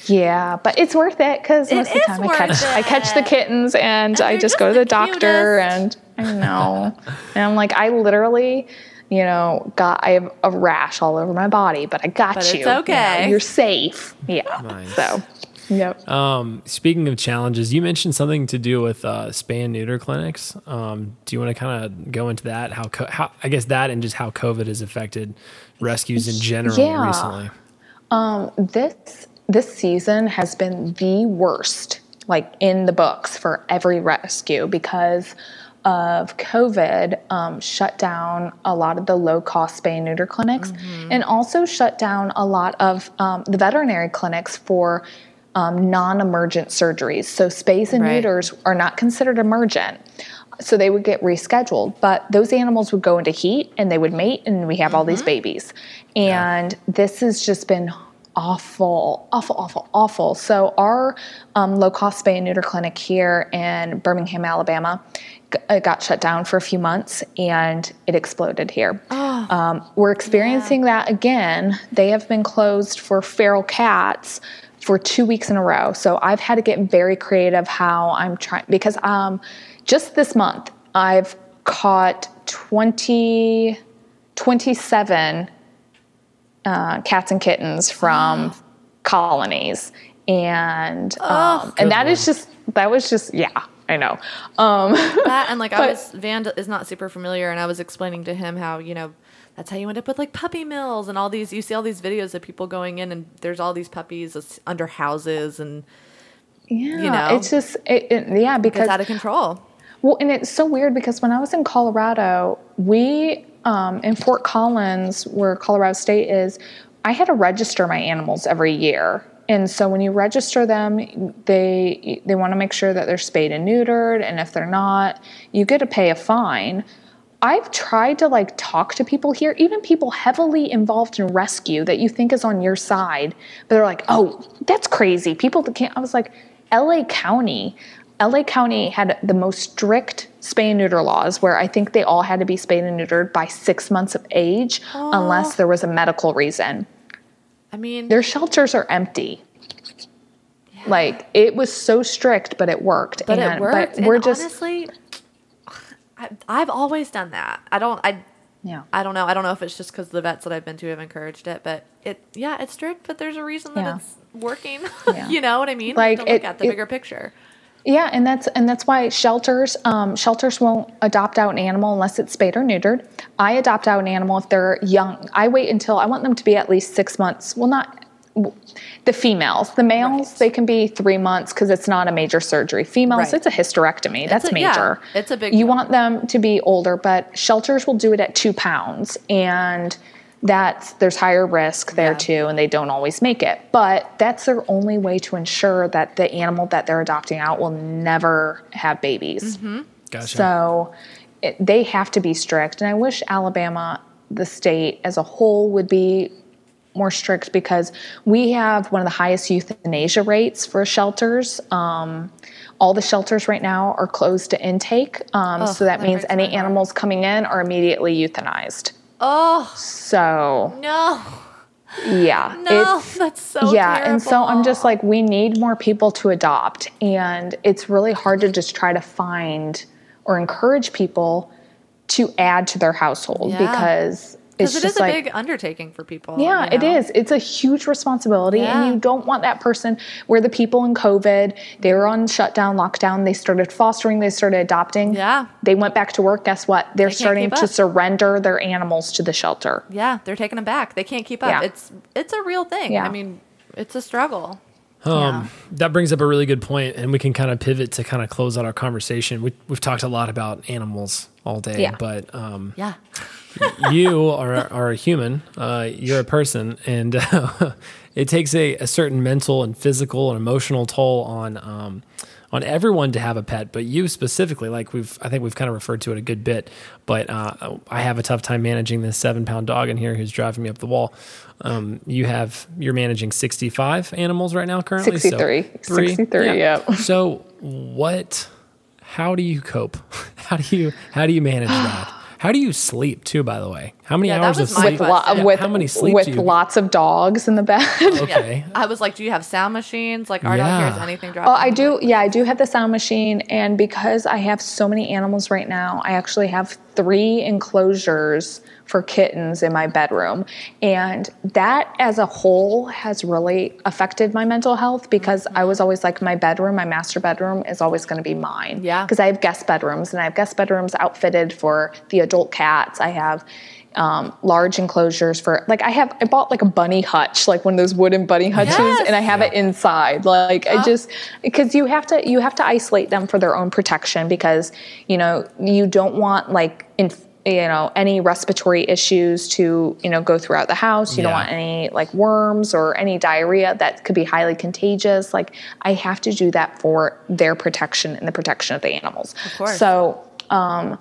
Yeah, but it's worth it because most of the time I worth catch I catch the kittens and, I just just go to the the doctor cutest. and I know and I'm like I literally you know got I have a rash all over my body but I got But you. it's you know, okay. you're safe. Yeah. Nice. So yep. Um, speaking of challenges, you mentioned something to do with uh, spay and neuter clinics. Um, do you want to kind of go into that? How, co- how I guess that and just how COVID has affected rescues in general Yeah. recently. Um, this this season has been the worst like in the books for every rescue because of COVID um, shut down a lot of the low cost spay and neuter clinics and also shut down a lot of um, the veterinary clinics for um, non emergent surgeries. So, spays and Right. neuters are not considered emergent. So, they would get rescheduled, but those animals would go into heat and they would mate, and we have all these babies. And this has just been awful, awful, awful, awful. So, our um, low cost spay and neuter clinic here in Birmingham, Alabama, g- uh, got shut down for a few months and it exploded here. Um, we're experiencing that again. They have been closed for feral cats for two weeks in a row. So I've had to get very creative how I'm trying because um, just this month I've caught 20, 27 uh, cats and kittens from colonies. And um, and that is just that was just yeah I know um, that and like I was Van is not super familiar, and I was explaining to him how you know that's how you end up with like puppy mills and all these. You see all these videos of people going in and there's all these puppies that's under houses and yeah you know? it's just it, it- yeah because it's out of control. Well, and it's so weird because when I was in Colorado, we um, in Fort Collins, where Colorado State is, I had to register my animals every year. And so when you register them, they they want to make sure that they're spayed and neutered, and if they're not, you get to pay a fine. I've tried to like talk to people here, even people heavily involved in rescue that you think is on your side, but they're like, "Oh, that's crazy." People that can't. I was like, "LA County, LA County had the most strict spay and neuter laws, where I think they all had to be spayed and neutered by six months of age, unless there was a medical reason." I mean, Their shelters are empty. Like it was so strict, but it worked. but and, it worked. But we're and just honestly, I, I've always done that. I don't. I yeah. I don't know. I don't know if it's just because the vets that I've been to have encouraged it, but it, yeah, it's strict, but there's a reason that Yeah. it's working. Yeah. you know what I mean? Like, to look at the it- bigger picture. Yeah, and that's and that's why shelters um, shelters won't adopt out an animal unless it's spayed or neutered. I adopt out an animal if they're young. I wait until I want them to be at least six months. Well, not the females. The males Right. they can be three months because it's not a major surgery. Females, Right. it's a hysterectomy. That's a- yeah, major. it's a big You want them to be older, but shelters will do it at two pounds, and that's there's higher risk there Yeah. too, and they don't always make it. But that's their only way to ensure that the animal that they're adopting out will never have babies. Gotcha. So it, they have to be strict. And I wish Alabama, the state as a whole, would be more strict because we have one of the highest euthanasia rates for shelters. Um, all the shelters right now are closed to intake. Um, Oh, so that, that means any animals coming in are immediately euthanized. Oh So, no, yeah. no, it's- that's so yeah and so i'm just like we need more people to adopt and it's really hard to just try to find or encourage people to add to their household Yeah. because it's because it just is a like big undertaking for people. yeah, you know? is. It's a huge responsibility, Yeah. and you don't want that person where the people in COVID, they were on shutdown, lockdown, they started fostering, they started adopting. Yeah. They went back to work. Guess what? They're can't starting to surrender their animals to the shelter. Yeah, they're taking them back. They can't keep up. Yeah. It's it's a real thing. Yeah. I mean, it's a struggle. Um, That brings up a really good point, and we can kind of pivot to kind of close out our conversation. We, we've talked a lot about animals all day, Yeah. but um, Yeah. You are, are a human, uh, you're a person, and uh, it takes a, a certain mental and physical and emotional toll on um, on everyone to have a pet, but you specifically, like we've, I think we've kind of referred to it a good bit, but uh, I have a tough time managing this seven pound dog in here who's driving me up the wall. Um, you have, you're managing 65 animals right now currently? 63. three? 63, yep. So what, how do you cope? How do you, how do you manage that? How do you sleep too, by the way? How many Yeah, hours of sleep? With, lo- question. with, How many sleep with do you- lots of dogs in the bed. Okay. I was like, do you have sound machines? Like our dog Yeah. hears anything dropping. Oh, I do. Yeah, I do have the sound machine, and because I have so many animals right now, I actually have three enclosures for kittens in my bedroom, and that as a whole has really affected my mental health because I was always like, my bedroom, my master bedroom, is always going to be mine. Yeah. Because I have guest bedrooms, and I have guest bedrooms outfitted for the adult cats. I have um, large enclosures for like I have I bought like a bunny hutch, like one of those wooden bunny hutches, Yes. and I have it inside. Like I just because you have to you have to isolate them for their own protection because you know you don't want like in you know any respiratory issues to you know go throughout the house. You don't want any like worms or any diarrhea that could be highly contagious. Like I have to do that for their protection and the protection of the animals. Of course. So um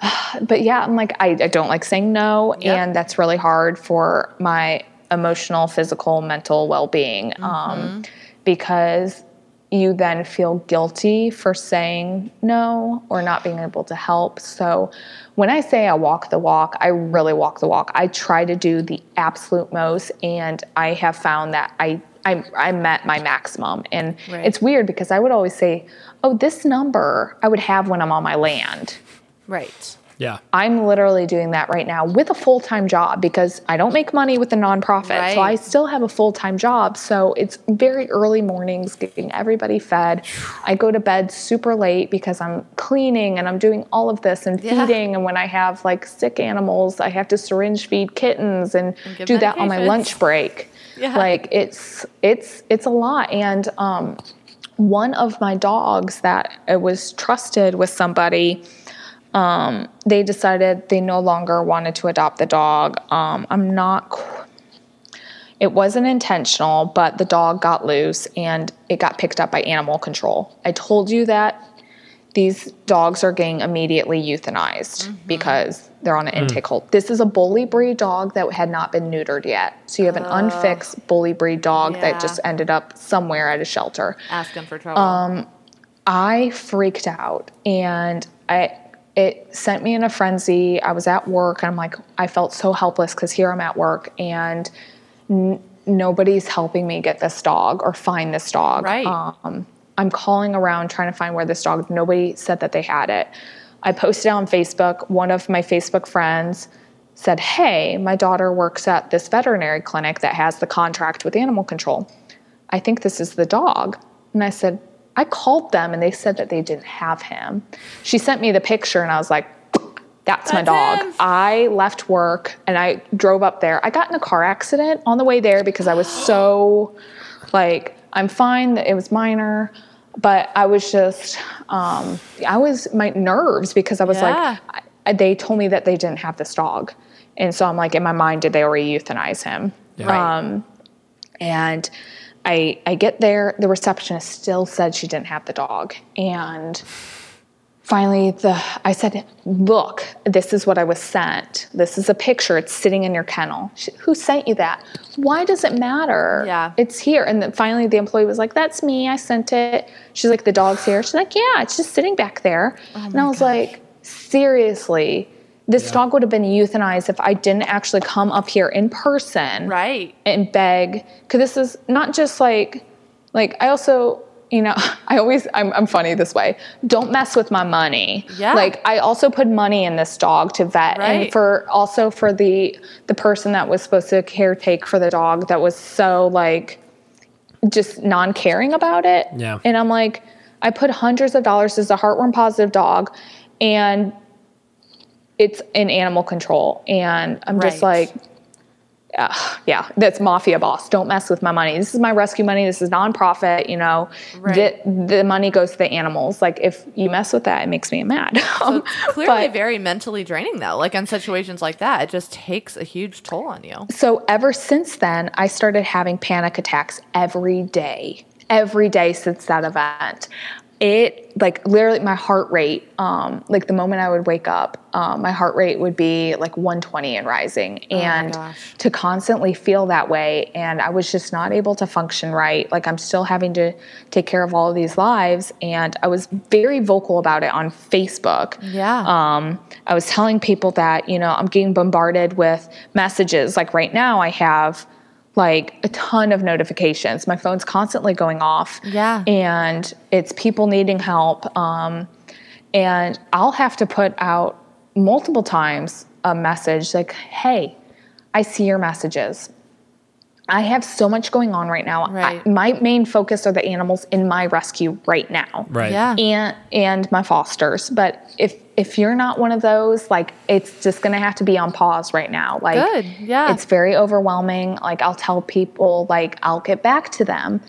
but yeah, I'm like I, I don't like saying no, Yep. and that's really hard for my emotional, physical, mental well being um, because you then feel guilty for saying no or not being able to help. So when I say I walk the walk, I really walk the walk. I try to do the absolute most, and I have found that I. I, I met my maximum. And Right. it's weird because I would always say, Oh, this number I would have when I'm on my land. Right. Yeah. I'm literally doing that right now with a full time job because I don't make money with the nonprofit. So I still have a full time job. So it's very early mornings getting everybody fed. I go to bed super late because I'm cleaning and I'm doing all of this and Yeah. feeding. And when I have like sick animals, I have to syringe feed kittens and, give do that on my lunch break. Yeah. Like it's it's it's a lot. And um one of my dogs that was trusted with somebody um, they decided they no longer wanted to adopt the dog. Um, I'm not. It wasn't intentional, but the dog got loose and it got picked up by animal control. I told you that these dogs are getting immediately euthanized because they're on an intake hold. This is a bully breed dog that had not been neutered yet. So you have an unfixed bully breed dog Yeah. that just ended up somewhere at a shelter. Asking for trouble. Um, I freaked out and I it sent me in a frenzy. I was at work and I'm like I felt so helpless cuz here I'm at work and n- nobody's helping me get this dog or find this dog. Right. Um, I'm calling around trying to find where this dog nobody said that they had it. I posted on Facebook. One of my Facebook friends said, "Hey, my daughter works at this veterinary clinic that has the contract with animal control. I think this is the dog." And I said, I called them and they said that they didn't have him. She sent me the picture and I was like, that's, my dog. him. I left work and I drove up there. I got in a car accident on the way there because I was so like, I'm fine. It was minor, but I was just, um, I was my nerves because I was Yeah. like, I, they told me that they didn't have this dog. And so I'm like, in my mind, did they already euthanize him? Yeah. Um, and I I get there, the receptionist still said she didn't have the dog. And finally the I said, "Look, this is what I was sent. This is a picture. It's sitting in your kennel. She, Who sent you that? Why does it matter? Yeah. It's here." And then finally the employee was like, "That's me. I sent it." She's like, "The dog's here." She's like, "Yeah, it's just sitting back there." Oh and I was like, "Seriously?" This dog would have been euthanized if I didn't actually come up here in person right. and beg because this is not just like like i also you know i always I'm, I'm funny this way don't mess with my money Yeah. like i also put money in this dog to vet Right. and for also for the the person that was supposed to caretake for the dog that was so like just non-caring about it Yeah. and i'm like i put hundreds of dollars as a heartworm positive dog and it's in animal control and i'm just Right. like uh, yeah, that's mafia boss. Don't mess with my money. This is my rescue money. This is nonprofit. You know, Right. the, the money goes to the animals. Like if you mess with that, it makes me mad. Um, Clearly but- very mentally draining though. Like in situations like that, it just takes a huge toll on you. so ever since then, I started having panic attacks every day. Every day since that event. It like literally my heart rate, um, like the moment I would wake up, um, my heart rate would be like 120 and rising. and gosh. to constantly feel that way, and I was just not able to function right. Like I'm still having to take care of all of these lives, and I was very vocal about it on Facebook. Yeah. Um, I was telling people that, you know, I'm getting bombarded with messages. Like right now, I have like a ton of notifications. My phone's constantly going off. Yeah. And it's people needing help. Um, and I'll have to put out multiple times a message like, hey, I see your messages. I have so much going on right now. Right. I, my main focus are the animals in my rescue right now Right. Yeah. and and my fosters but if if you're not one of those, like it's just gonna have to be on pause right now. Like Good, yeah. it's very overwhelming. Like I'll tell people, like I'll get back to them.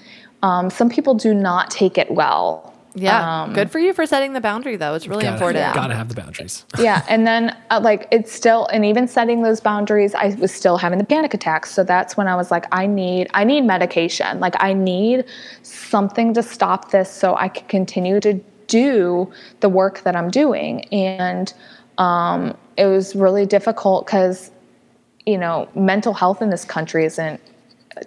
Um, some people do not take it well. Yeah. Um, Good for you for setting the boundary, though. It's really gotta, important. Gotta have the boundaries. yeah and then uh, like it's still and even setting those boundaries i was still having the panic attacks so that's when i was like i need i need medication like i need something to stop this so i can continue to do the work that i'm doing and um, it was really difficult because you know mental health in this country isn't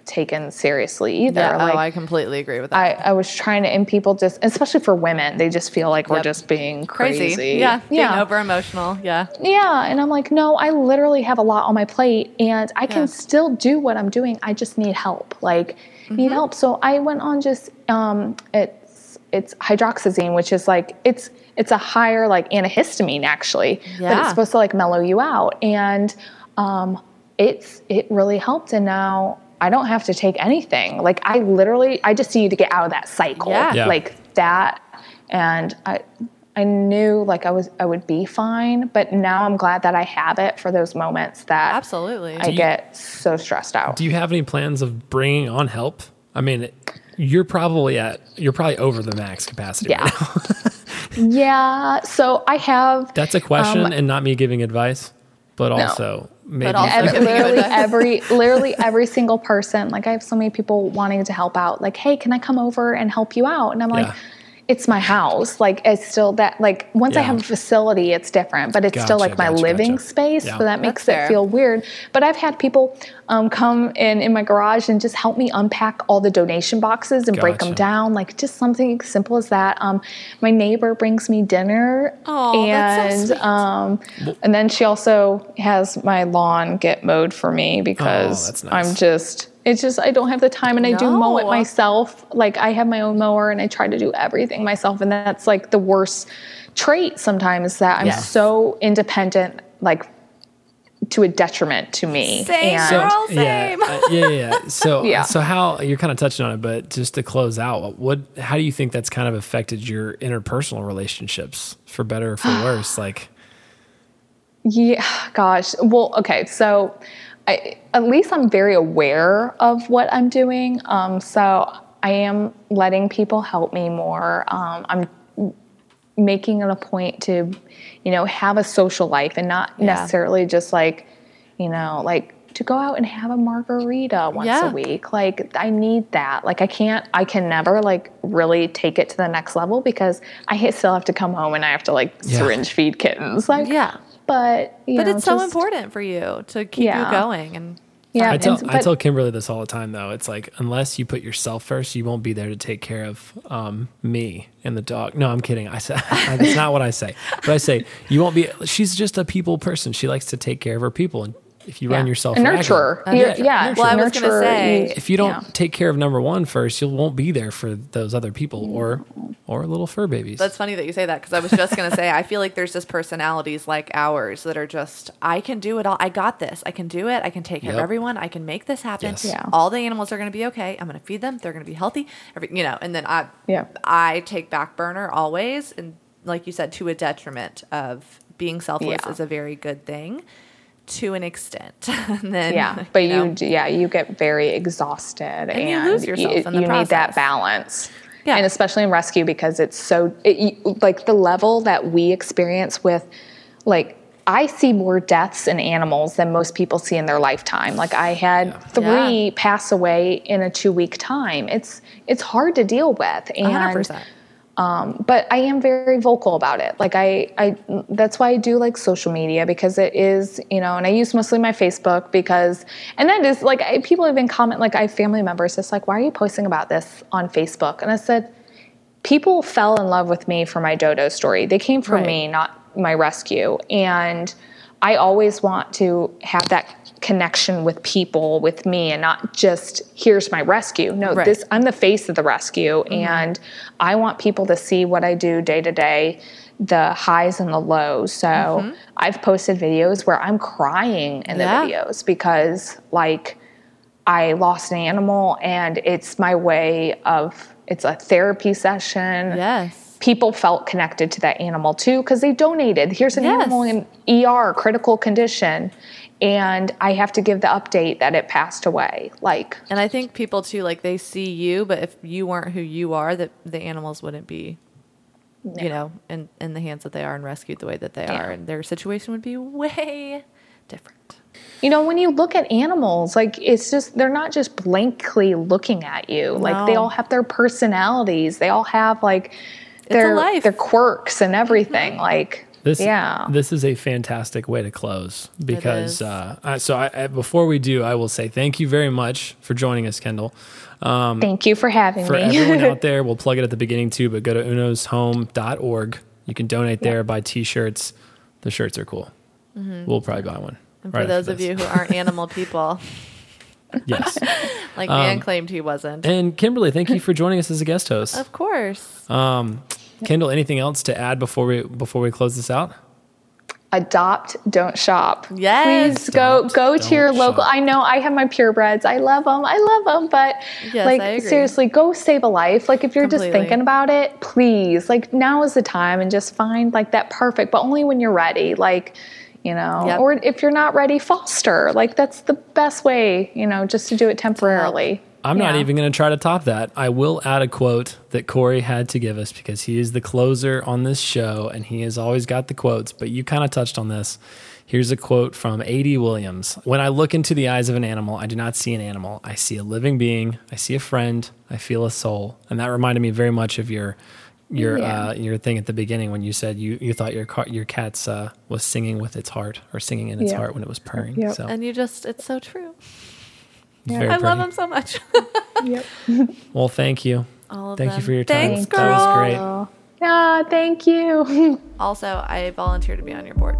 taken seriously either Yeah, like oh, I completely agree with that. I, I was trying to, and people just, especially for women, they just feel like we're just being crazy. Yeah. Being yeah. over emotional. Yeah. Yeah, and I'm like, no, I literally have a lot on my plate and I can Yeah. still do what I'm doing. I just need help. Like need Mm-hmm. help. So I went on just um it's it's hydroxyzine, which is like it's it's a higher like antihistamine actually, but it's supposed to like mellow you out and um it's it really helped and now I don't have to take anything. Like I literally I just need to get out of that cycle. Yeah. Yeah. Like that and I I knew like I was I would be fine, but now I'm glad that I have it for those moments that Absolutely. I get so stressed out. Do you have any plans of bringing on help? I mean, you're probably at you're probably over the max capacity. Yeah. Right now. yeah, so I have That's a question, Um, and not me giving advice, but also maybe. also- ev- Okay, we literally give it a- every literally every single person. Like I have so many people wanting to help out. Like, hey, can I come over and help you out? And I'm like, Yeah. It's my house. Like it's still that. Like once I have a facility, it's different. But it's still like my gotcha, living gotcha. space, Yeah. so that makes That's it fair. feel weird. But I've had people um, come in in my garage and just help me unpack all the donation boxes and break them down. Like just something simple as that. Um, my neighbor brings me dinner, Aw, that's so and sweet. um, and then she also has my lawn get mowed for me because Oh, nice. I'm just it's just I don't have the time and I do mow it myself. Like I have my own mower and I try to do everything myself and that's like the worst trait sometimes that I'm Yes. so independent like to a detriment to me. Same, and girl. yeah, same. uh, yeah, yeah, yeah. So, Yeah. so how you're kind of touching on it, but just to close out, what, how do you think that's kind of affected your interpersonal relationships for better or for worse? Like, Yeah, gosh. Well, okay. So, I, at least I'm very aware of what I'm doing. Um, so I am letting people help me more. Um, I'm making it a point to, you know, have a social life and not Yeah. necessarily just like, you know, like to go out and have a margarita once Yeah. a week. Like I need that. Like I can't, I can never like really take it to the next level because I still have to come home and I have to like Yeah. syringe feed kittens. Like, Yeah. But you But know, it's so just- important for you to keep Yeah. you going and Yeah, I tell and- I tell Kimberly this all the time though. It's like unless you put yourself first, you won't be there to take care of um, me and the dog. No, I'm kidding. I say that's not what I say. But I say you won't be. She's just a people person. She likes to take care of her people, and if you run yourself a ragged- nurturer. Yeah, You're- yeah, nurture. Well, I was gonna say, if you don't yeah. take care of number one first, you won't be there for those other people or or little fur babies. That's funny that you say that because I was just going to say, I feel like there's just personalities like ours that are just, I can do it all. I got this. I can do it. I can take care Yep. of everyone. I can make this happen. Yes. Yeah. All the animals are going to be okay. I'm going to feed them. They're going to be healthy. Every, you know, and then I, Yeah. I take back burner always. And like you said, to a detriment of being selfless Yeah. is a very good thing to an extent. and then, yeah, but you, know, d yeah, you get very exhausted and, you lose yourself you, in the you need that process. balance. Yeah. And especially in rescue because it's so it, like the level that we experience with like I see more deaths in animals than most people see in their lifetime. Like I had three Yeah. pass away in a 2 week time. It's it's hard to deal with and 100%. Um, but I am very vocal about it. Like I, I, that's why I do like social media because it is, you know, and I use mostly my Facebook because, and that is like I, people even comment like I have family members just like, why are you posting about this on Facebook? And I said, people fell in love with me for my dodo story. They came for Right. me, not my rescue, and I always want to have that connection with people with me and not just here's my rescue no Right. Mm-hmm. this i'm the face of the rescue and i want people to see what i do day to day the highs and the lows so Mm-hmm. i've posted videos where i'm crying in the Yeah. videos because like i lost an animal and it's my way of it's a therapy session Yes. People felt connected to that animal too because they donated. Here's an Yes. animal in ER, critical condition, and I have to give the update that it passed away. Like, And I think people too, like they see you, but if you weren't who you are, that the animals wouldn't be, you know, in, in the hands that they are and rescued the way that they are, and their situation would be way different. you know, when you look at animals, like it's just they're not just blankly looking at you. Like they all have their personalities. They all have like their life. Mm-hmm. their quirks and everything. Like This, yeah. this is a fantastic way to close because uh, I- so I, I, before we do, I will say thank you very much for joining us, Kendall. Thank you for having For me. For everyone out there, we'll plug it at the beginning too, but go to unoshome.org. You can donate there, buy t-shirts. The shirts are cool. We'll probably buy one. And for right those of you who aren't animal people, yes. like Um, Dan claimed he wasn't. And Kimberly, thank you for joining us as a guest host. Of course. Kendall, anything else to add before we before we close this out? Adopt, don't shop. Yes. Please go Adopt, go to your local. shop. I know I have my purebreds. I love them. I love them, but Yes, like seriously, go save a life. Like if you're just thinking about it, please. Like now is the time, and just find like that perfect, but only when you're ready. Like you know, Yep. or if you're not ready, foster. Like that's the best way. You know, just to do it temporarily. I'm not even going to try to top that. I will add a quote that Corey had to give us because he is the closer on this show and he has always got the quotes, but you kind of touched on this. Here's a quote from A.D. Williams When I look into the eyes of an animal, I do not see an animal. I see a living being. I see a friend. I feel a soul. And that reminded me very much of your. Your Yeah. uh, your thing at the beginning when you said you, you thought your car, your cat's uh, was singing with its heart or singing in its Yeah. heart when it was purring. Yep. So And you just, it's so true. it's very I love pretty. him so much. Yep. Well, thank you. All of Thank them. you for your time. Thanks, That was girl. great. Yeah. Thank you. Also, I volunteer to be on your board.